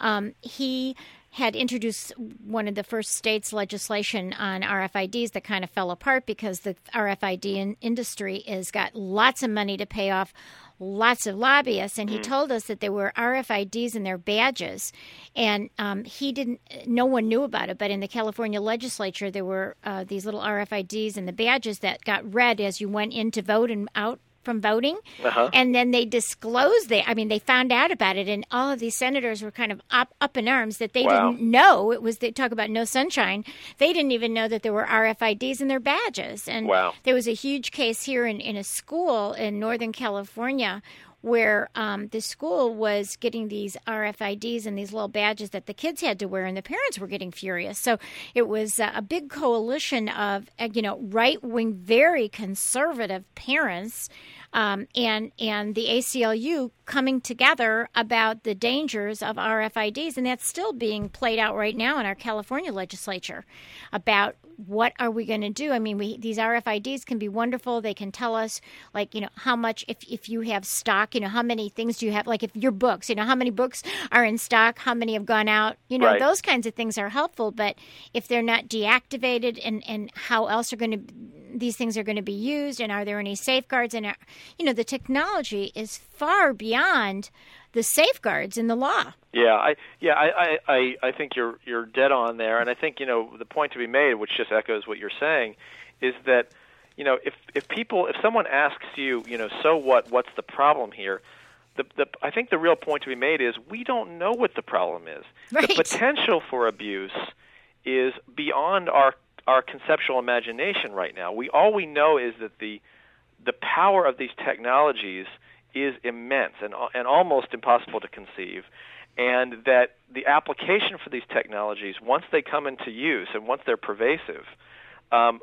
[SPEAKER 2] um, he had introduced one of the first states legislation on RFIDs that kind of fell apart because the RFID in- industry has got lots of money to pay off lots of lobbyists and he told us that there were RFIDs in their badges. And um, he didn't no one knew about it but in the California legislature there were uh, these little RFIDs in the badges that got read as you went in to vote and out from voting
[SPEAKER 3] Uh-huh.
[SPEAKER 2] and then they disclosed that i mean they found out about it and all of these senators were kind of up, up in arms that they
[SPEAKER 3] Wow.
[SPEAKER 2] didn't know it was they talk about no sunshine they didn't even know that there were rfids in their badges and
[SPEAKER 3] Wow.
[SPEAKER 2] there was a huge case here in, in a school in northern california where um, the school was getting these RFIDs and these little badges that the kids had to wear, and the parents were getting furious. So it was uh, a big coalition of, uh, you know, right wing, very conservative parents um, and and the ACLU coming together about the dangers of RFIDs, and that's still being played out right now in our California legislature about what are we going to do? I mean, we, these RFIDs can be wonderful. They can tell us, like, you know, how much, if, if you have stock, you know, how many things do you have? Like, if your books, you know, how many books are in stock, how many have gone out, you know,
[SPEAKER 3] Right.
[SPEAKER 2] those kinds of things are helpful. But if they're not deactivated and, and how else are going to, these things are going to be used and are there any safeguards? And, are, you know, the technology is far beyond the safeguards in the law.
[SPEAKER 3] Yeah, I yeah, I, I, I, think you're you're dead on there, and I think you know the point to be made, which just echoes what you're saying, is that you know if if people if someone asks you you know so what what's the problem here, the the I think the real point to be made is we don't know what the problem is.
[SPEAKER 2] Right.
[SPEAKER 3] The potential for abuse is beyond our our conceptual imagination right now. We all we know is that the the power of these technologies is immense and and almost impossible to conceive and that the application for these technologies once they come into use and once they're pervasive um,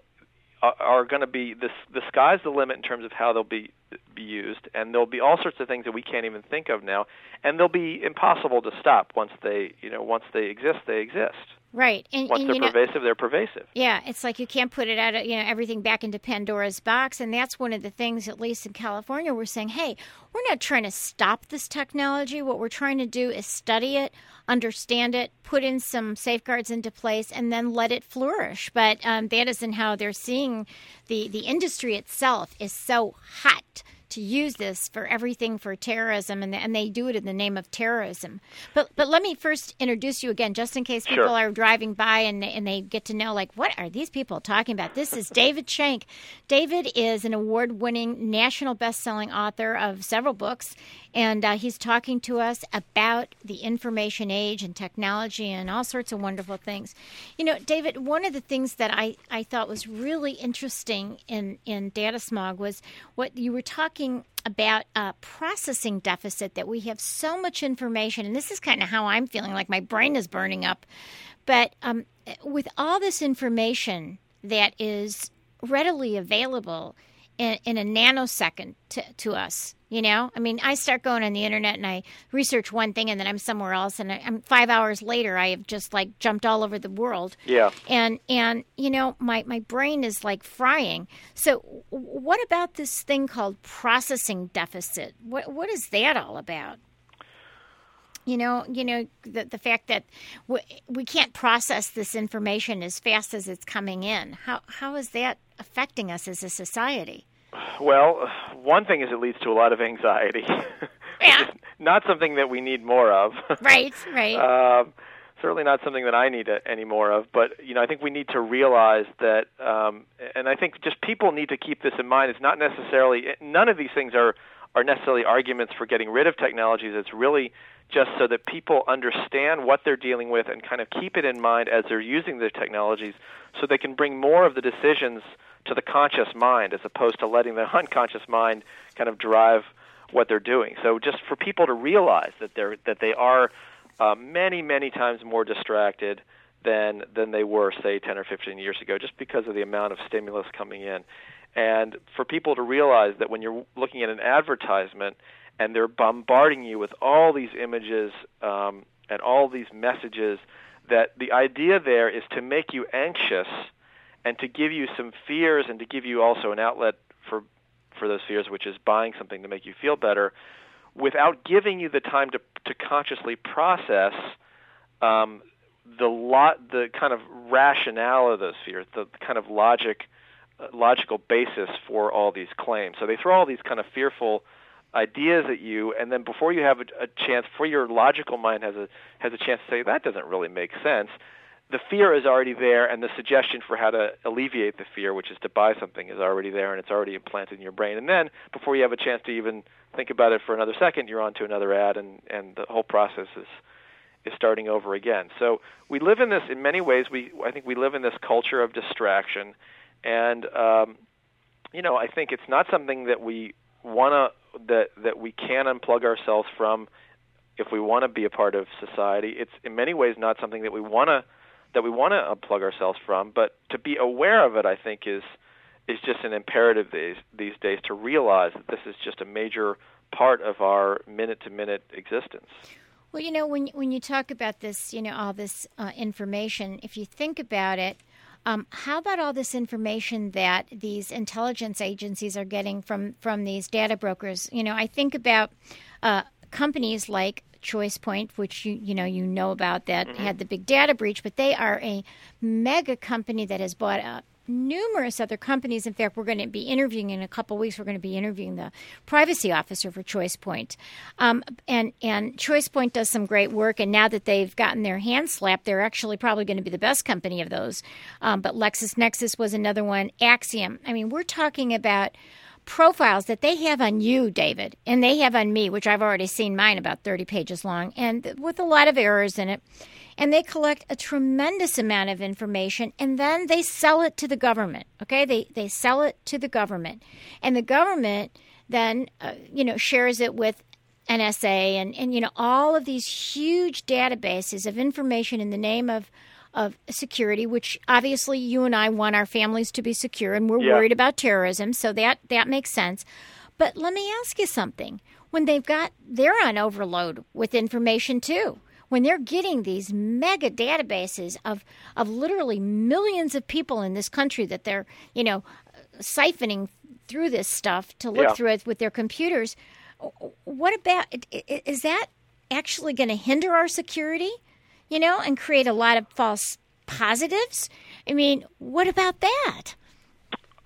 [SPEAKER 3] are, are going to be the the sky's the limit in terms of how they'll be be used and there'll be all sorts of things that we can't even think of now and they'll be impossible to stop once they you know once they exist they exist
[SPEAKER 2] Right. And,
[SPEAKER 3] once
[SPEAKER 2] and
[SPEAKER 3] they're
[SPEAKER 2] you know,
[SPEAKER 3] pervasive they're pervasive
[SPEAKER 2] Yeah, it's like you can't put it out, of, you know, everything back into Pandora's box. And that's one of the things, at least in California, we're saying, hey, we're not trying to stop this technology. What we're trying to do is study it, understand it, put in some safeguards into place, and then let it flourish. But um, that isn't how they're seeing the, the industry itself is so hot to use this for everything for terrorism, and, and they do it in the name of terrorism. But but let me first introduce you again, just in case people
[SPEAKER 3] Sure.
[SPEAKER 2] are driving by and and they get to know like what are these people talking about. This is David Shenk. David is an award-winning, national best-selling author of several books, and uh, he's talking to us about the information age and technology and all sorts of wonderful things. You know, David, one of the things that I, I thought was really interesting in, in data smog was what you were talking about a processing deficit that we have so much information, and this is kind of how I'm feeling like my brain is burning up. But um, with all this information that is readily available in, in a nanosecond to, to us, you know, I mean, I start going on the internet and I research one thing, and then I'm somewhere else, and I, I'm five hours later, I have just like jumped all over the world.
[SPEAKER 3] Yeah.
[SPEAKER 2] And and you know my my brain is like frying. So what about this thing called processing deficit? What what is that all about? You know you know the the fact that we, we can't process this information as fast as it's coming in. How how is that affecting us as a society
[SPEAKER 3] Well, one thing is it leads to a lot of anxiety.
[SPEAKER 2] Yeah.
[SPEAKER 3] Not something that we need more of.
[SPEAKER 2] right right
[SPEAKER 3] um, certainly not something that I need uh, any more of. But you know, I think we need to realize that, um, and I think just people need to keep this in mind. It's not necessarily none of these things are are necessarily arguments for getting rid of technologies. It's really just so that people understand what they're dealing with and kind of keep it in mind as they're using the technologies, so they can bring more of the decisions to the conscious mind as opposed to letting the unconscious mind kind of drive what they're doing. So just for people to realize that they're that they are uh, many many times more distracted than than they were say 10 or 15 years ago just because of the amount of stimulus coming in. And for people to realize that when you're looking at an advertisement and they're bombarding you with all these images um, and all these messages, that the idea there is to make you anxious and to give you some fears and to give you also an outlet for for those fears, which is buying something to make you feel better, without giving you the time to to consciously process um, the lot the kind of rationale of those fears, the kind of logic logical basis for all these claims. So they throw all these kind of fearful ideas at you, and then before you have a, a chance, before your logical mind has a has a chance to say that doesn't really make sense, the fear is already there, and the suggestion for how to alleviate the fear, which is to buy something, is already there, and it's already implanted in your brain. And then before you have a chance to even think about it for another second, you're on to another ad, and and the whole process is is starting over again. So we live in this in many ways. We I think we live in this culture of distraction, and um, you know I think it's not something that we want to that that we can unplug ourselves from if we want to be a part of society. It's in many ways not something that we want to that we want to unplug ourselves from, but to be aware of it, I think is is just an imperative these these days to realize that this is just a major part of our minute to minute existence.
[SPEAKER 2] Well, you know, when when you talk about this, you know, all this uh, information, if you think about it, um, how about all this information that these intelligence agencies are getting from from these data brokers? You know, I think about uh, companies like ChoicePoint, which you you know you know about that mm-hmm. had the big data breach, but they are a mega company that has bought up numerous other companies. In fact, we're going to be interviewing in a couple weeks. We're going to be interviewing the privacy officer for ChoicePoint, um, and and ChoicePoint does some great work. And now that they've gotten their hand slapped, they're actually probably going to be the best company of those. Um, but LexisNexis was another one. Acxiom. I mean, we're talking about profiles that they have on you, David, and they have on me, which I've already seen mine about 30 pages long, and with a lot of errors in it. And they collect a tremendous amount of information and then they sell it to the government. Okay? They, they sell it to the government. And the government then, uh, you know, shares it with NSA and, and, you know, all of these huge databases of information in the name of of security, which obviously you and I want our families to be secure, and we're
[SPEAKER 3] yeah.
[SPEAKER 2] worried about terrorism, so that that makes sense. But let me ask you something: when they've got they're on overload with information too, when they're getting these mega databases of of literally millions of people in this country that they're you know siphoning through this stuff to look
[SPEAKER 3] yeah.
[SPEAKER 2] through it with their computers. What about is that actually going to hinder our security? You know, and create a lot of false positives? I mean, what about that?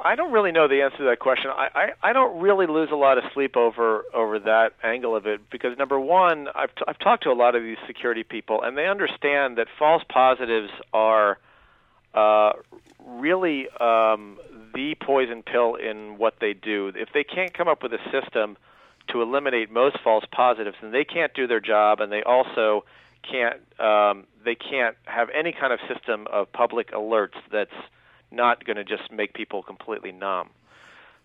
[SPEAKER 3] I don't really know the answer to that question. I, I, I don't really lose a lot of sleep over over that angle of it because number one, I've t- I've talked to a lot of these security people and they understand that false positives are uh, really um, the poison pill in what they do. If they can't come up with a system to eliminate most false positives, then they can't do their job, and they also can't um, they can't have any kind of system of public alerts that's not going to just make people completely numb.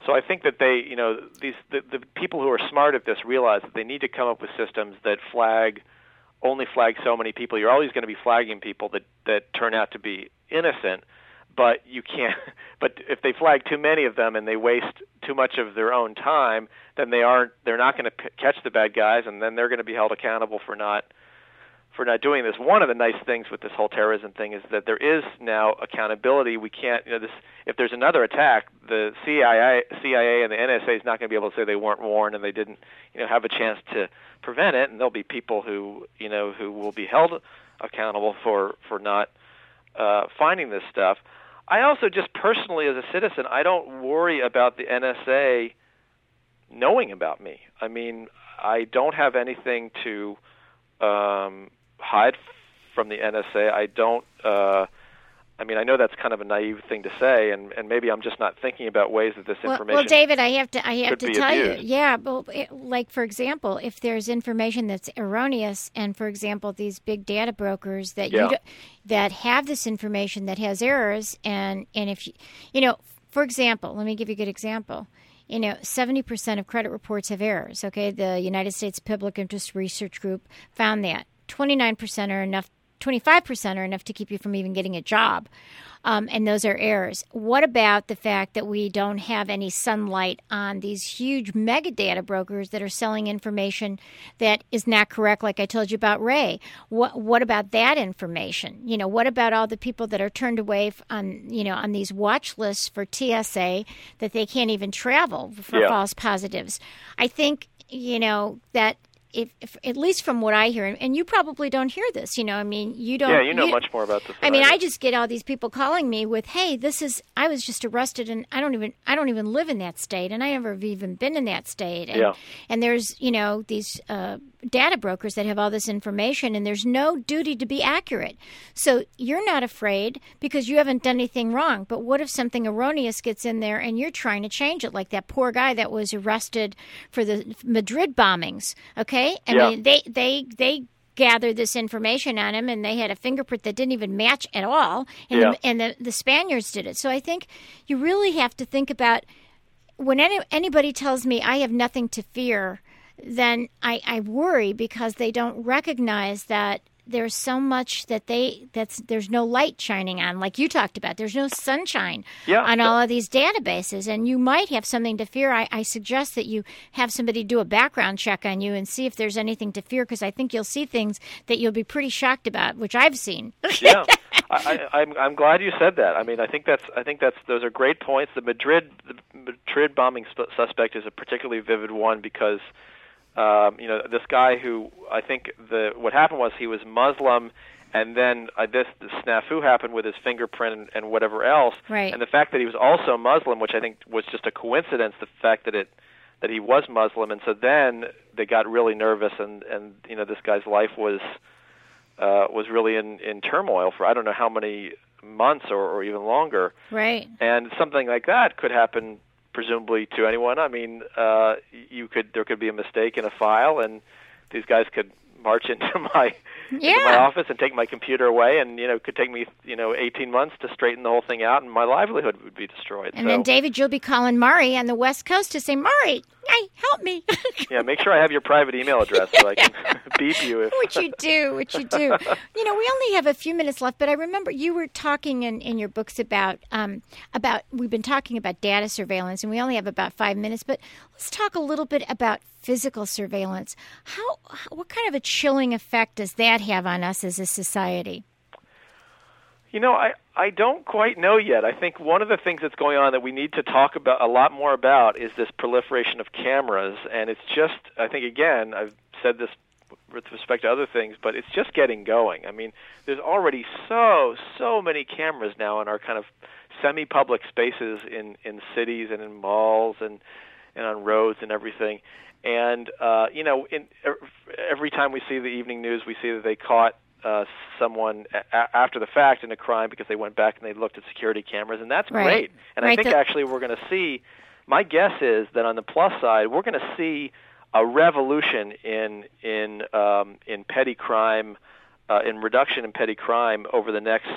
[SPEAKER 3] So I think that they, you know, these the, the people who are smart at this realize that they need to come up with systems that flag only flag so many people. You're always going to be flagging people that that turn out to be innocent, but you can't. But if they flag too many of them and they waste too much of their own time, then they aren't. They're not going to p- catch the bad guys, and then they're going to be held accountable for not for not doing this. One of the nice things with this whole terrorism thing is that there is now accountability. We can't, you know, this if there's another attack, the CIA, CIA and the NSA is not going to be able to say they weren't warned and they didn't, you know, have a chance to prevent it. And there'll be people who, you know, who will be held accountable for for not uh, finding this stuff. I also just personally, as a citizen, I don't worry about the NSA knowing about me. I mean, I don't have anything to um, hide from the NSA. I don't. Uh, I mean, I know that's kind of a naive thing to say, and, and maybe I'm just not thinking about ways that this
[SPEAKER 2] well,
[SPEAKER 3] information.
[SPEAKER 2] Well, David, I have to I have to tell
[SPEAKER 3] abused.
[SPEAKER 2] you, yeah. Well, it, like for example, if there's information that's erroneous, and for example, these big data brokers that
[SPEAKER 3] Yeah.
[SPEAKER 2] you do, that have this information that has errors, and and if you, you know, for example, let me give you a good example. You know, 70% of credit reports have errors. Okay, the United States Public Interest Research Group found that 29% are enough 25% are enough to keep you from even getting a job. Um, and those are errors. What about the fact that we don't have any sunlight on these huge mega data brokers that are selling information that is not correct, like I told you about Ray? What what about that information? You know, what about all the people that are turned away on you know on these watch lists for TSA that they can't even travel for
[SPEAKER 3] Yeah.
[SPEAKER 2] false positives? I think you know that if, if at least from what I hear, and, and you probably don't hear this, you know, I mean, you don't.
[SPEAKER 3] yeah, you know much more about this.
[SPEAKER 2] I mean,
[SPEAKER 3] do.
[SPEAKER 2] I just get all these people calling me with, "Hey, this is I was just arrested, and I don't even I don't even live in that state, and I never have even been in that state." And,
[SPEAKER 3] Yeah.
[SPEAKER 2] and there's you know these uh, data brokers that have all this information, and there's no duty to be accurate. So you're not afraid because you haven't done anything wrong. But what if something erroneous gets in there, and you're trying to change it, like that poor guy that was arrested for the Madrid bombings? Okay, I
[SPEAKER 3] Yeah.
[SPEAKER 2] mean they they they gathered this information on him and they had a fingerprint that didn't even match at all and,
[SPEAKER 3] Yeah.
[SPEAKER 2] the, and the, the spaniards did it so i think you really have to think about when any, anybody tells me i have nothing to fear then I, I worry because they don't recognize that there's so much that they that's there's no light shining on, like you talked about. There's no sunshine
[SPEAKER 3] Yeah.
[SPEAKER 2] on all of these databases, and you might have something to fear. I, I suggest that you have somebody do a background check on you and see if there's anything to fear, because I think you'll see things that you'll be pretty shocked about, which I've seen.
[SPEAKER 3] yeah, I, I, I'm I'm glad you said that. I mean, I think that's I think that's those are great points. The Madrid the Madrid bombing sp- suspect is a particularly vivid one because um, you know this guy who I think the what happened was he was Muslim. And then uh, this, this snafu happened with his fingerprint and, and whatever else.
[SPEAKER 2] Right.
[SPEAKER 3] And the fact that he was also Muslim, which I think was just a coincidence, the fact that it that he was Muslim, and so then they got really nervous, and and you know this guy's life was uh, was really in in turmoil for I don't know how many months or, or even longer,
[SPEAKER 2] right.
[SPEAKER 3] and something like that could happen presumably to anyone. I mean, uh, you could there could be a mistake in a file, and these guys could march into my into my office and take my computer away, and you know, it could take me you know 18 months to straighten the whole thing out, and my livelihood would be destroyed.
[SPEAKER 2] And
[SPEAKER 3] so,
[SPEAKER 2] then David, you'll be calling Mari on the West Coast to say, Mari, hey, help me.
[SPEAKER 3] yeah, make sure I have your private email address so I can beep you if.
[SPEAKER 2] what you do, what you do. You know, we only have a few minutes left, but I remember you were talking in, in your books about um, about we've been talking about data surveillance, and we only have about five minutes. But let's talk a little bit about physical surveillance. How, what kind of a chilling effect does that have on us as a society?
[SPEAKER 3] You know, I I don't quite know yet. I think one of the things that's going on that we need to talk about a lot more about is this proliferation of cameras, and it's just I think again I've said this with respect to other things, but it's just getting going. I mean, there's already so so many cameras now in our kind of semi-public spaces in in cities and in malls and and on roads and everything. And uh, you know, in every time we see the evening news, we see that they caught uh, someone a- after the fact in a crime because they went back and they looked at security cameras, and that's
[SPEAKER 2] Right.
[SPEAKER 3] great. And I think
[SPEAKER 2] the-
[SPEAKER 3] actually we're going to see. My guess is that on the plus side, we're going to see a revolution in in um, in petty crime, uh, in reduction in petty crime over the next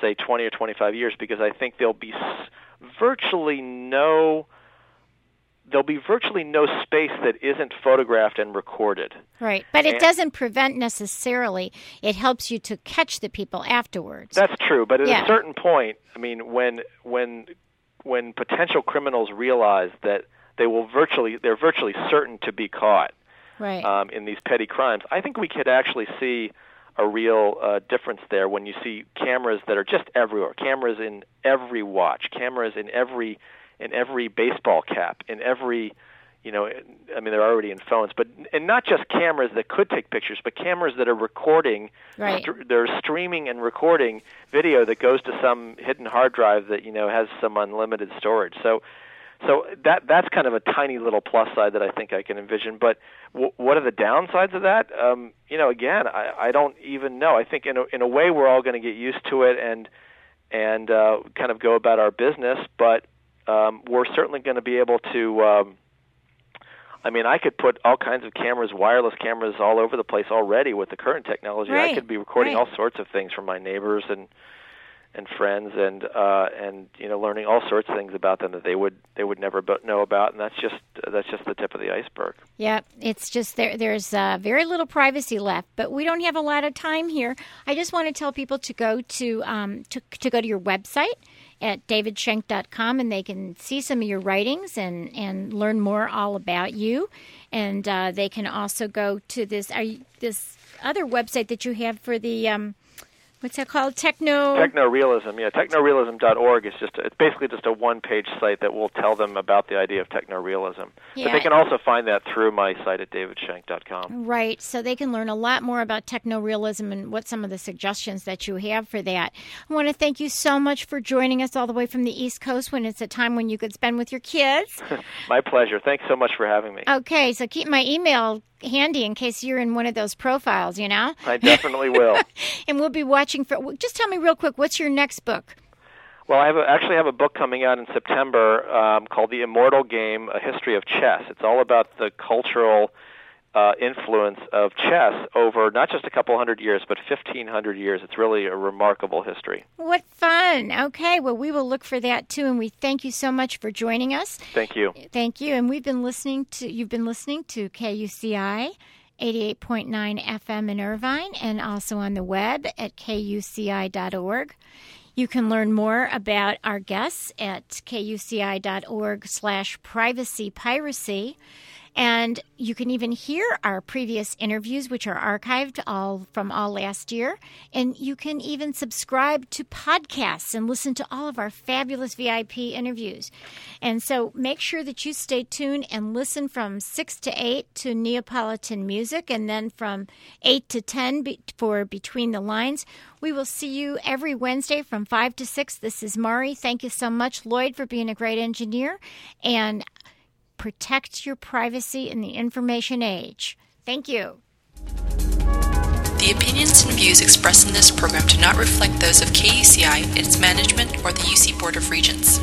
[SPEAKER 3] say 20 or 25 years, because I think there'll be s- virtually no there'll be virtually no space that isn't photographed and recorded.
[SPEAKER 2] Right, but it
[SPEAKER 3] And-
[SPEAKER 2] doesn't prevent necessarily. It helps you to catch the people afterwards.
[SPEAKER 3] That's true, but at
[SPEAKER 2] Yeah.
[SPEAKER 3] a certain point, I mean, when when when potential criminals realize that they will virtually they're virtually certain to be caught
[SPEAKER 2] right.
[SPEAKER 3] um, in these petty crimes, I think we could actually see a real uh, difference there when you see cameras that are just everywhere, cameras in every watch, cameras in every in every baseball cap, in every you know, I mean, they're already in phones, but and not just cameras that could take pictures, but cameras that are recording.
[SPEAKER 2] Right.
[SPEAKER 3] St- they're streaming and recording video that goes to some hidden hard drive that you know has some unlimited storage. So, so that that's kind of a tiny little plus side that I think I can envision. But w- what are the downsides of that? Um, you know, again, I, I don't even know. I think in a, in a way we're all going to get used to it and and uh, kind of go about our business, but um, we're certainly going to be able to. Um, I mean, I could put all kinds of cameras, wireless cameras, all over the place already with the current technology.
[SPEAKER 2] Right,
[SPEAKER 3] I could be recording
[SPEAKER 2] right.
[SPEAKER 3] all sorts of things from my neighbors and and friends, and uh, and you know, learning all sorts of things about them that they would they would never know about, and that's just that's just the tip of the iceberg.
[SPEAKER 2] Yeah, it's just there. There's uh, very little privacy left, but we don't have a lot of time here. I just want to tell people to go to um, to, to go to your website at davidshenk.com and they can see some of your writings and, and learn more all about you. And uh, they can also go to this you, this other website that you have for the um, what's that called? Techno.
[SPEAKER 3] Technorealism, yeah, technorealism.org is just a, it's basically just a one-page site that will tell them about the idea of technorealism. But
[SPEAKER 2] Yeah.
[SPEAKER 3] they can also find that through my site at davidshenk.com.
[SPEAKER 2] Right, so they can learn a lot more about technorealism and what some of the suggestions that you have for that. I want to thank you so much for joining us all the way from the East Coast when it's a time when you could spend with your kids.
[SPEAKER 3] My pleasure. Thanks so much for having me.
[SPEAKER 2] Okay, so keep my email handy in case you're in one of those profiles, you know?
[SPEAKER 3] I definitely will.
[SPEAKER 2] And we'll be watching for. Just tell me real quick, what's your next book?
[SPEAKER 3] Well, I have a, actually have a book coming out in September um, called The Immortal Game: A History of Chess. It's all about the cultural uh, influence of chess over not just a couple hundred years, but 1,500 years. It's really a remarkable history.
[SPEAKER 2] What fun. Okay, well, we will look for that too. And we thank you so much for joining us.
[SPEAKER 3] Thank you.
[SPEAKER 2] Thank you. And we've been listening to, you've been listening to KUCI 88.9 FM in Irvine and also on the web at kuci.org. You can learn more about our guests at kuci.org slash privacy piracy. And you can even hear our previous interviews, which are archived all from all last year. And you can even subscribe to podcasts and listen to all of our fabulous VIP interviews. And so make sure that you stay tuned and listen from 6 to 8 to Neapolitan music and then from 8 to 10 for Between the Lines. We will see you every Wednesday from 5 to 6. This is Mari. Thank you so much, Lloyd, for being a great engineer. And protect your privacy in the information age. Thank you.
[SPEAKER 4] The opinions and views expressed in this program do not reflect those of KUCI, its management, or the UC Board of Regents.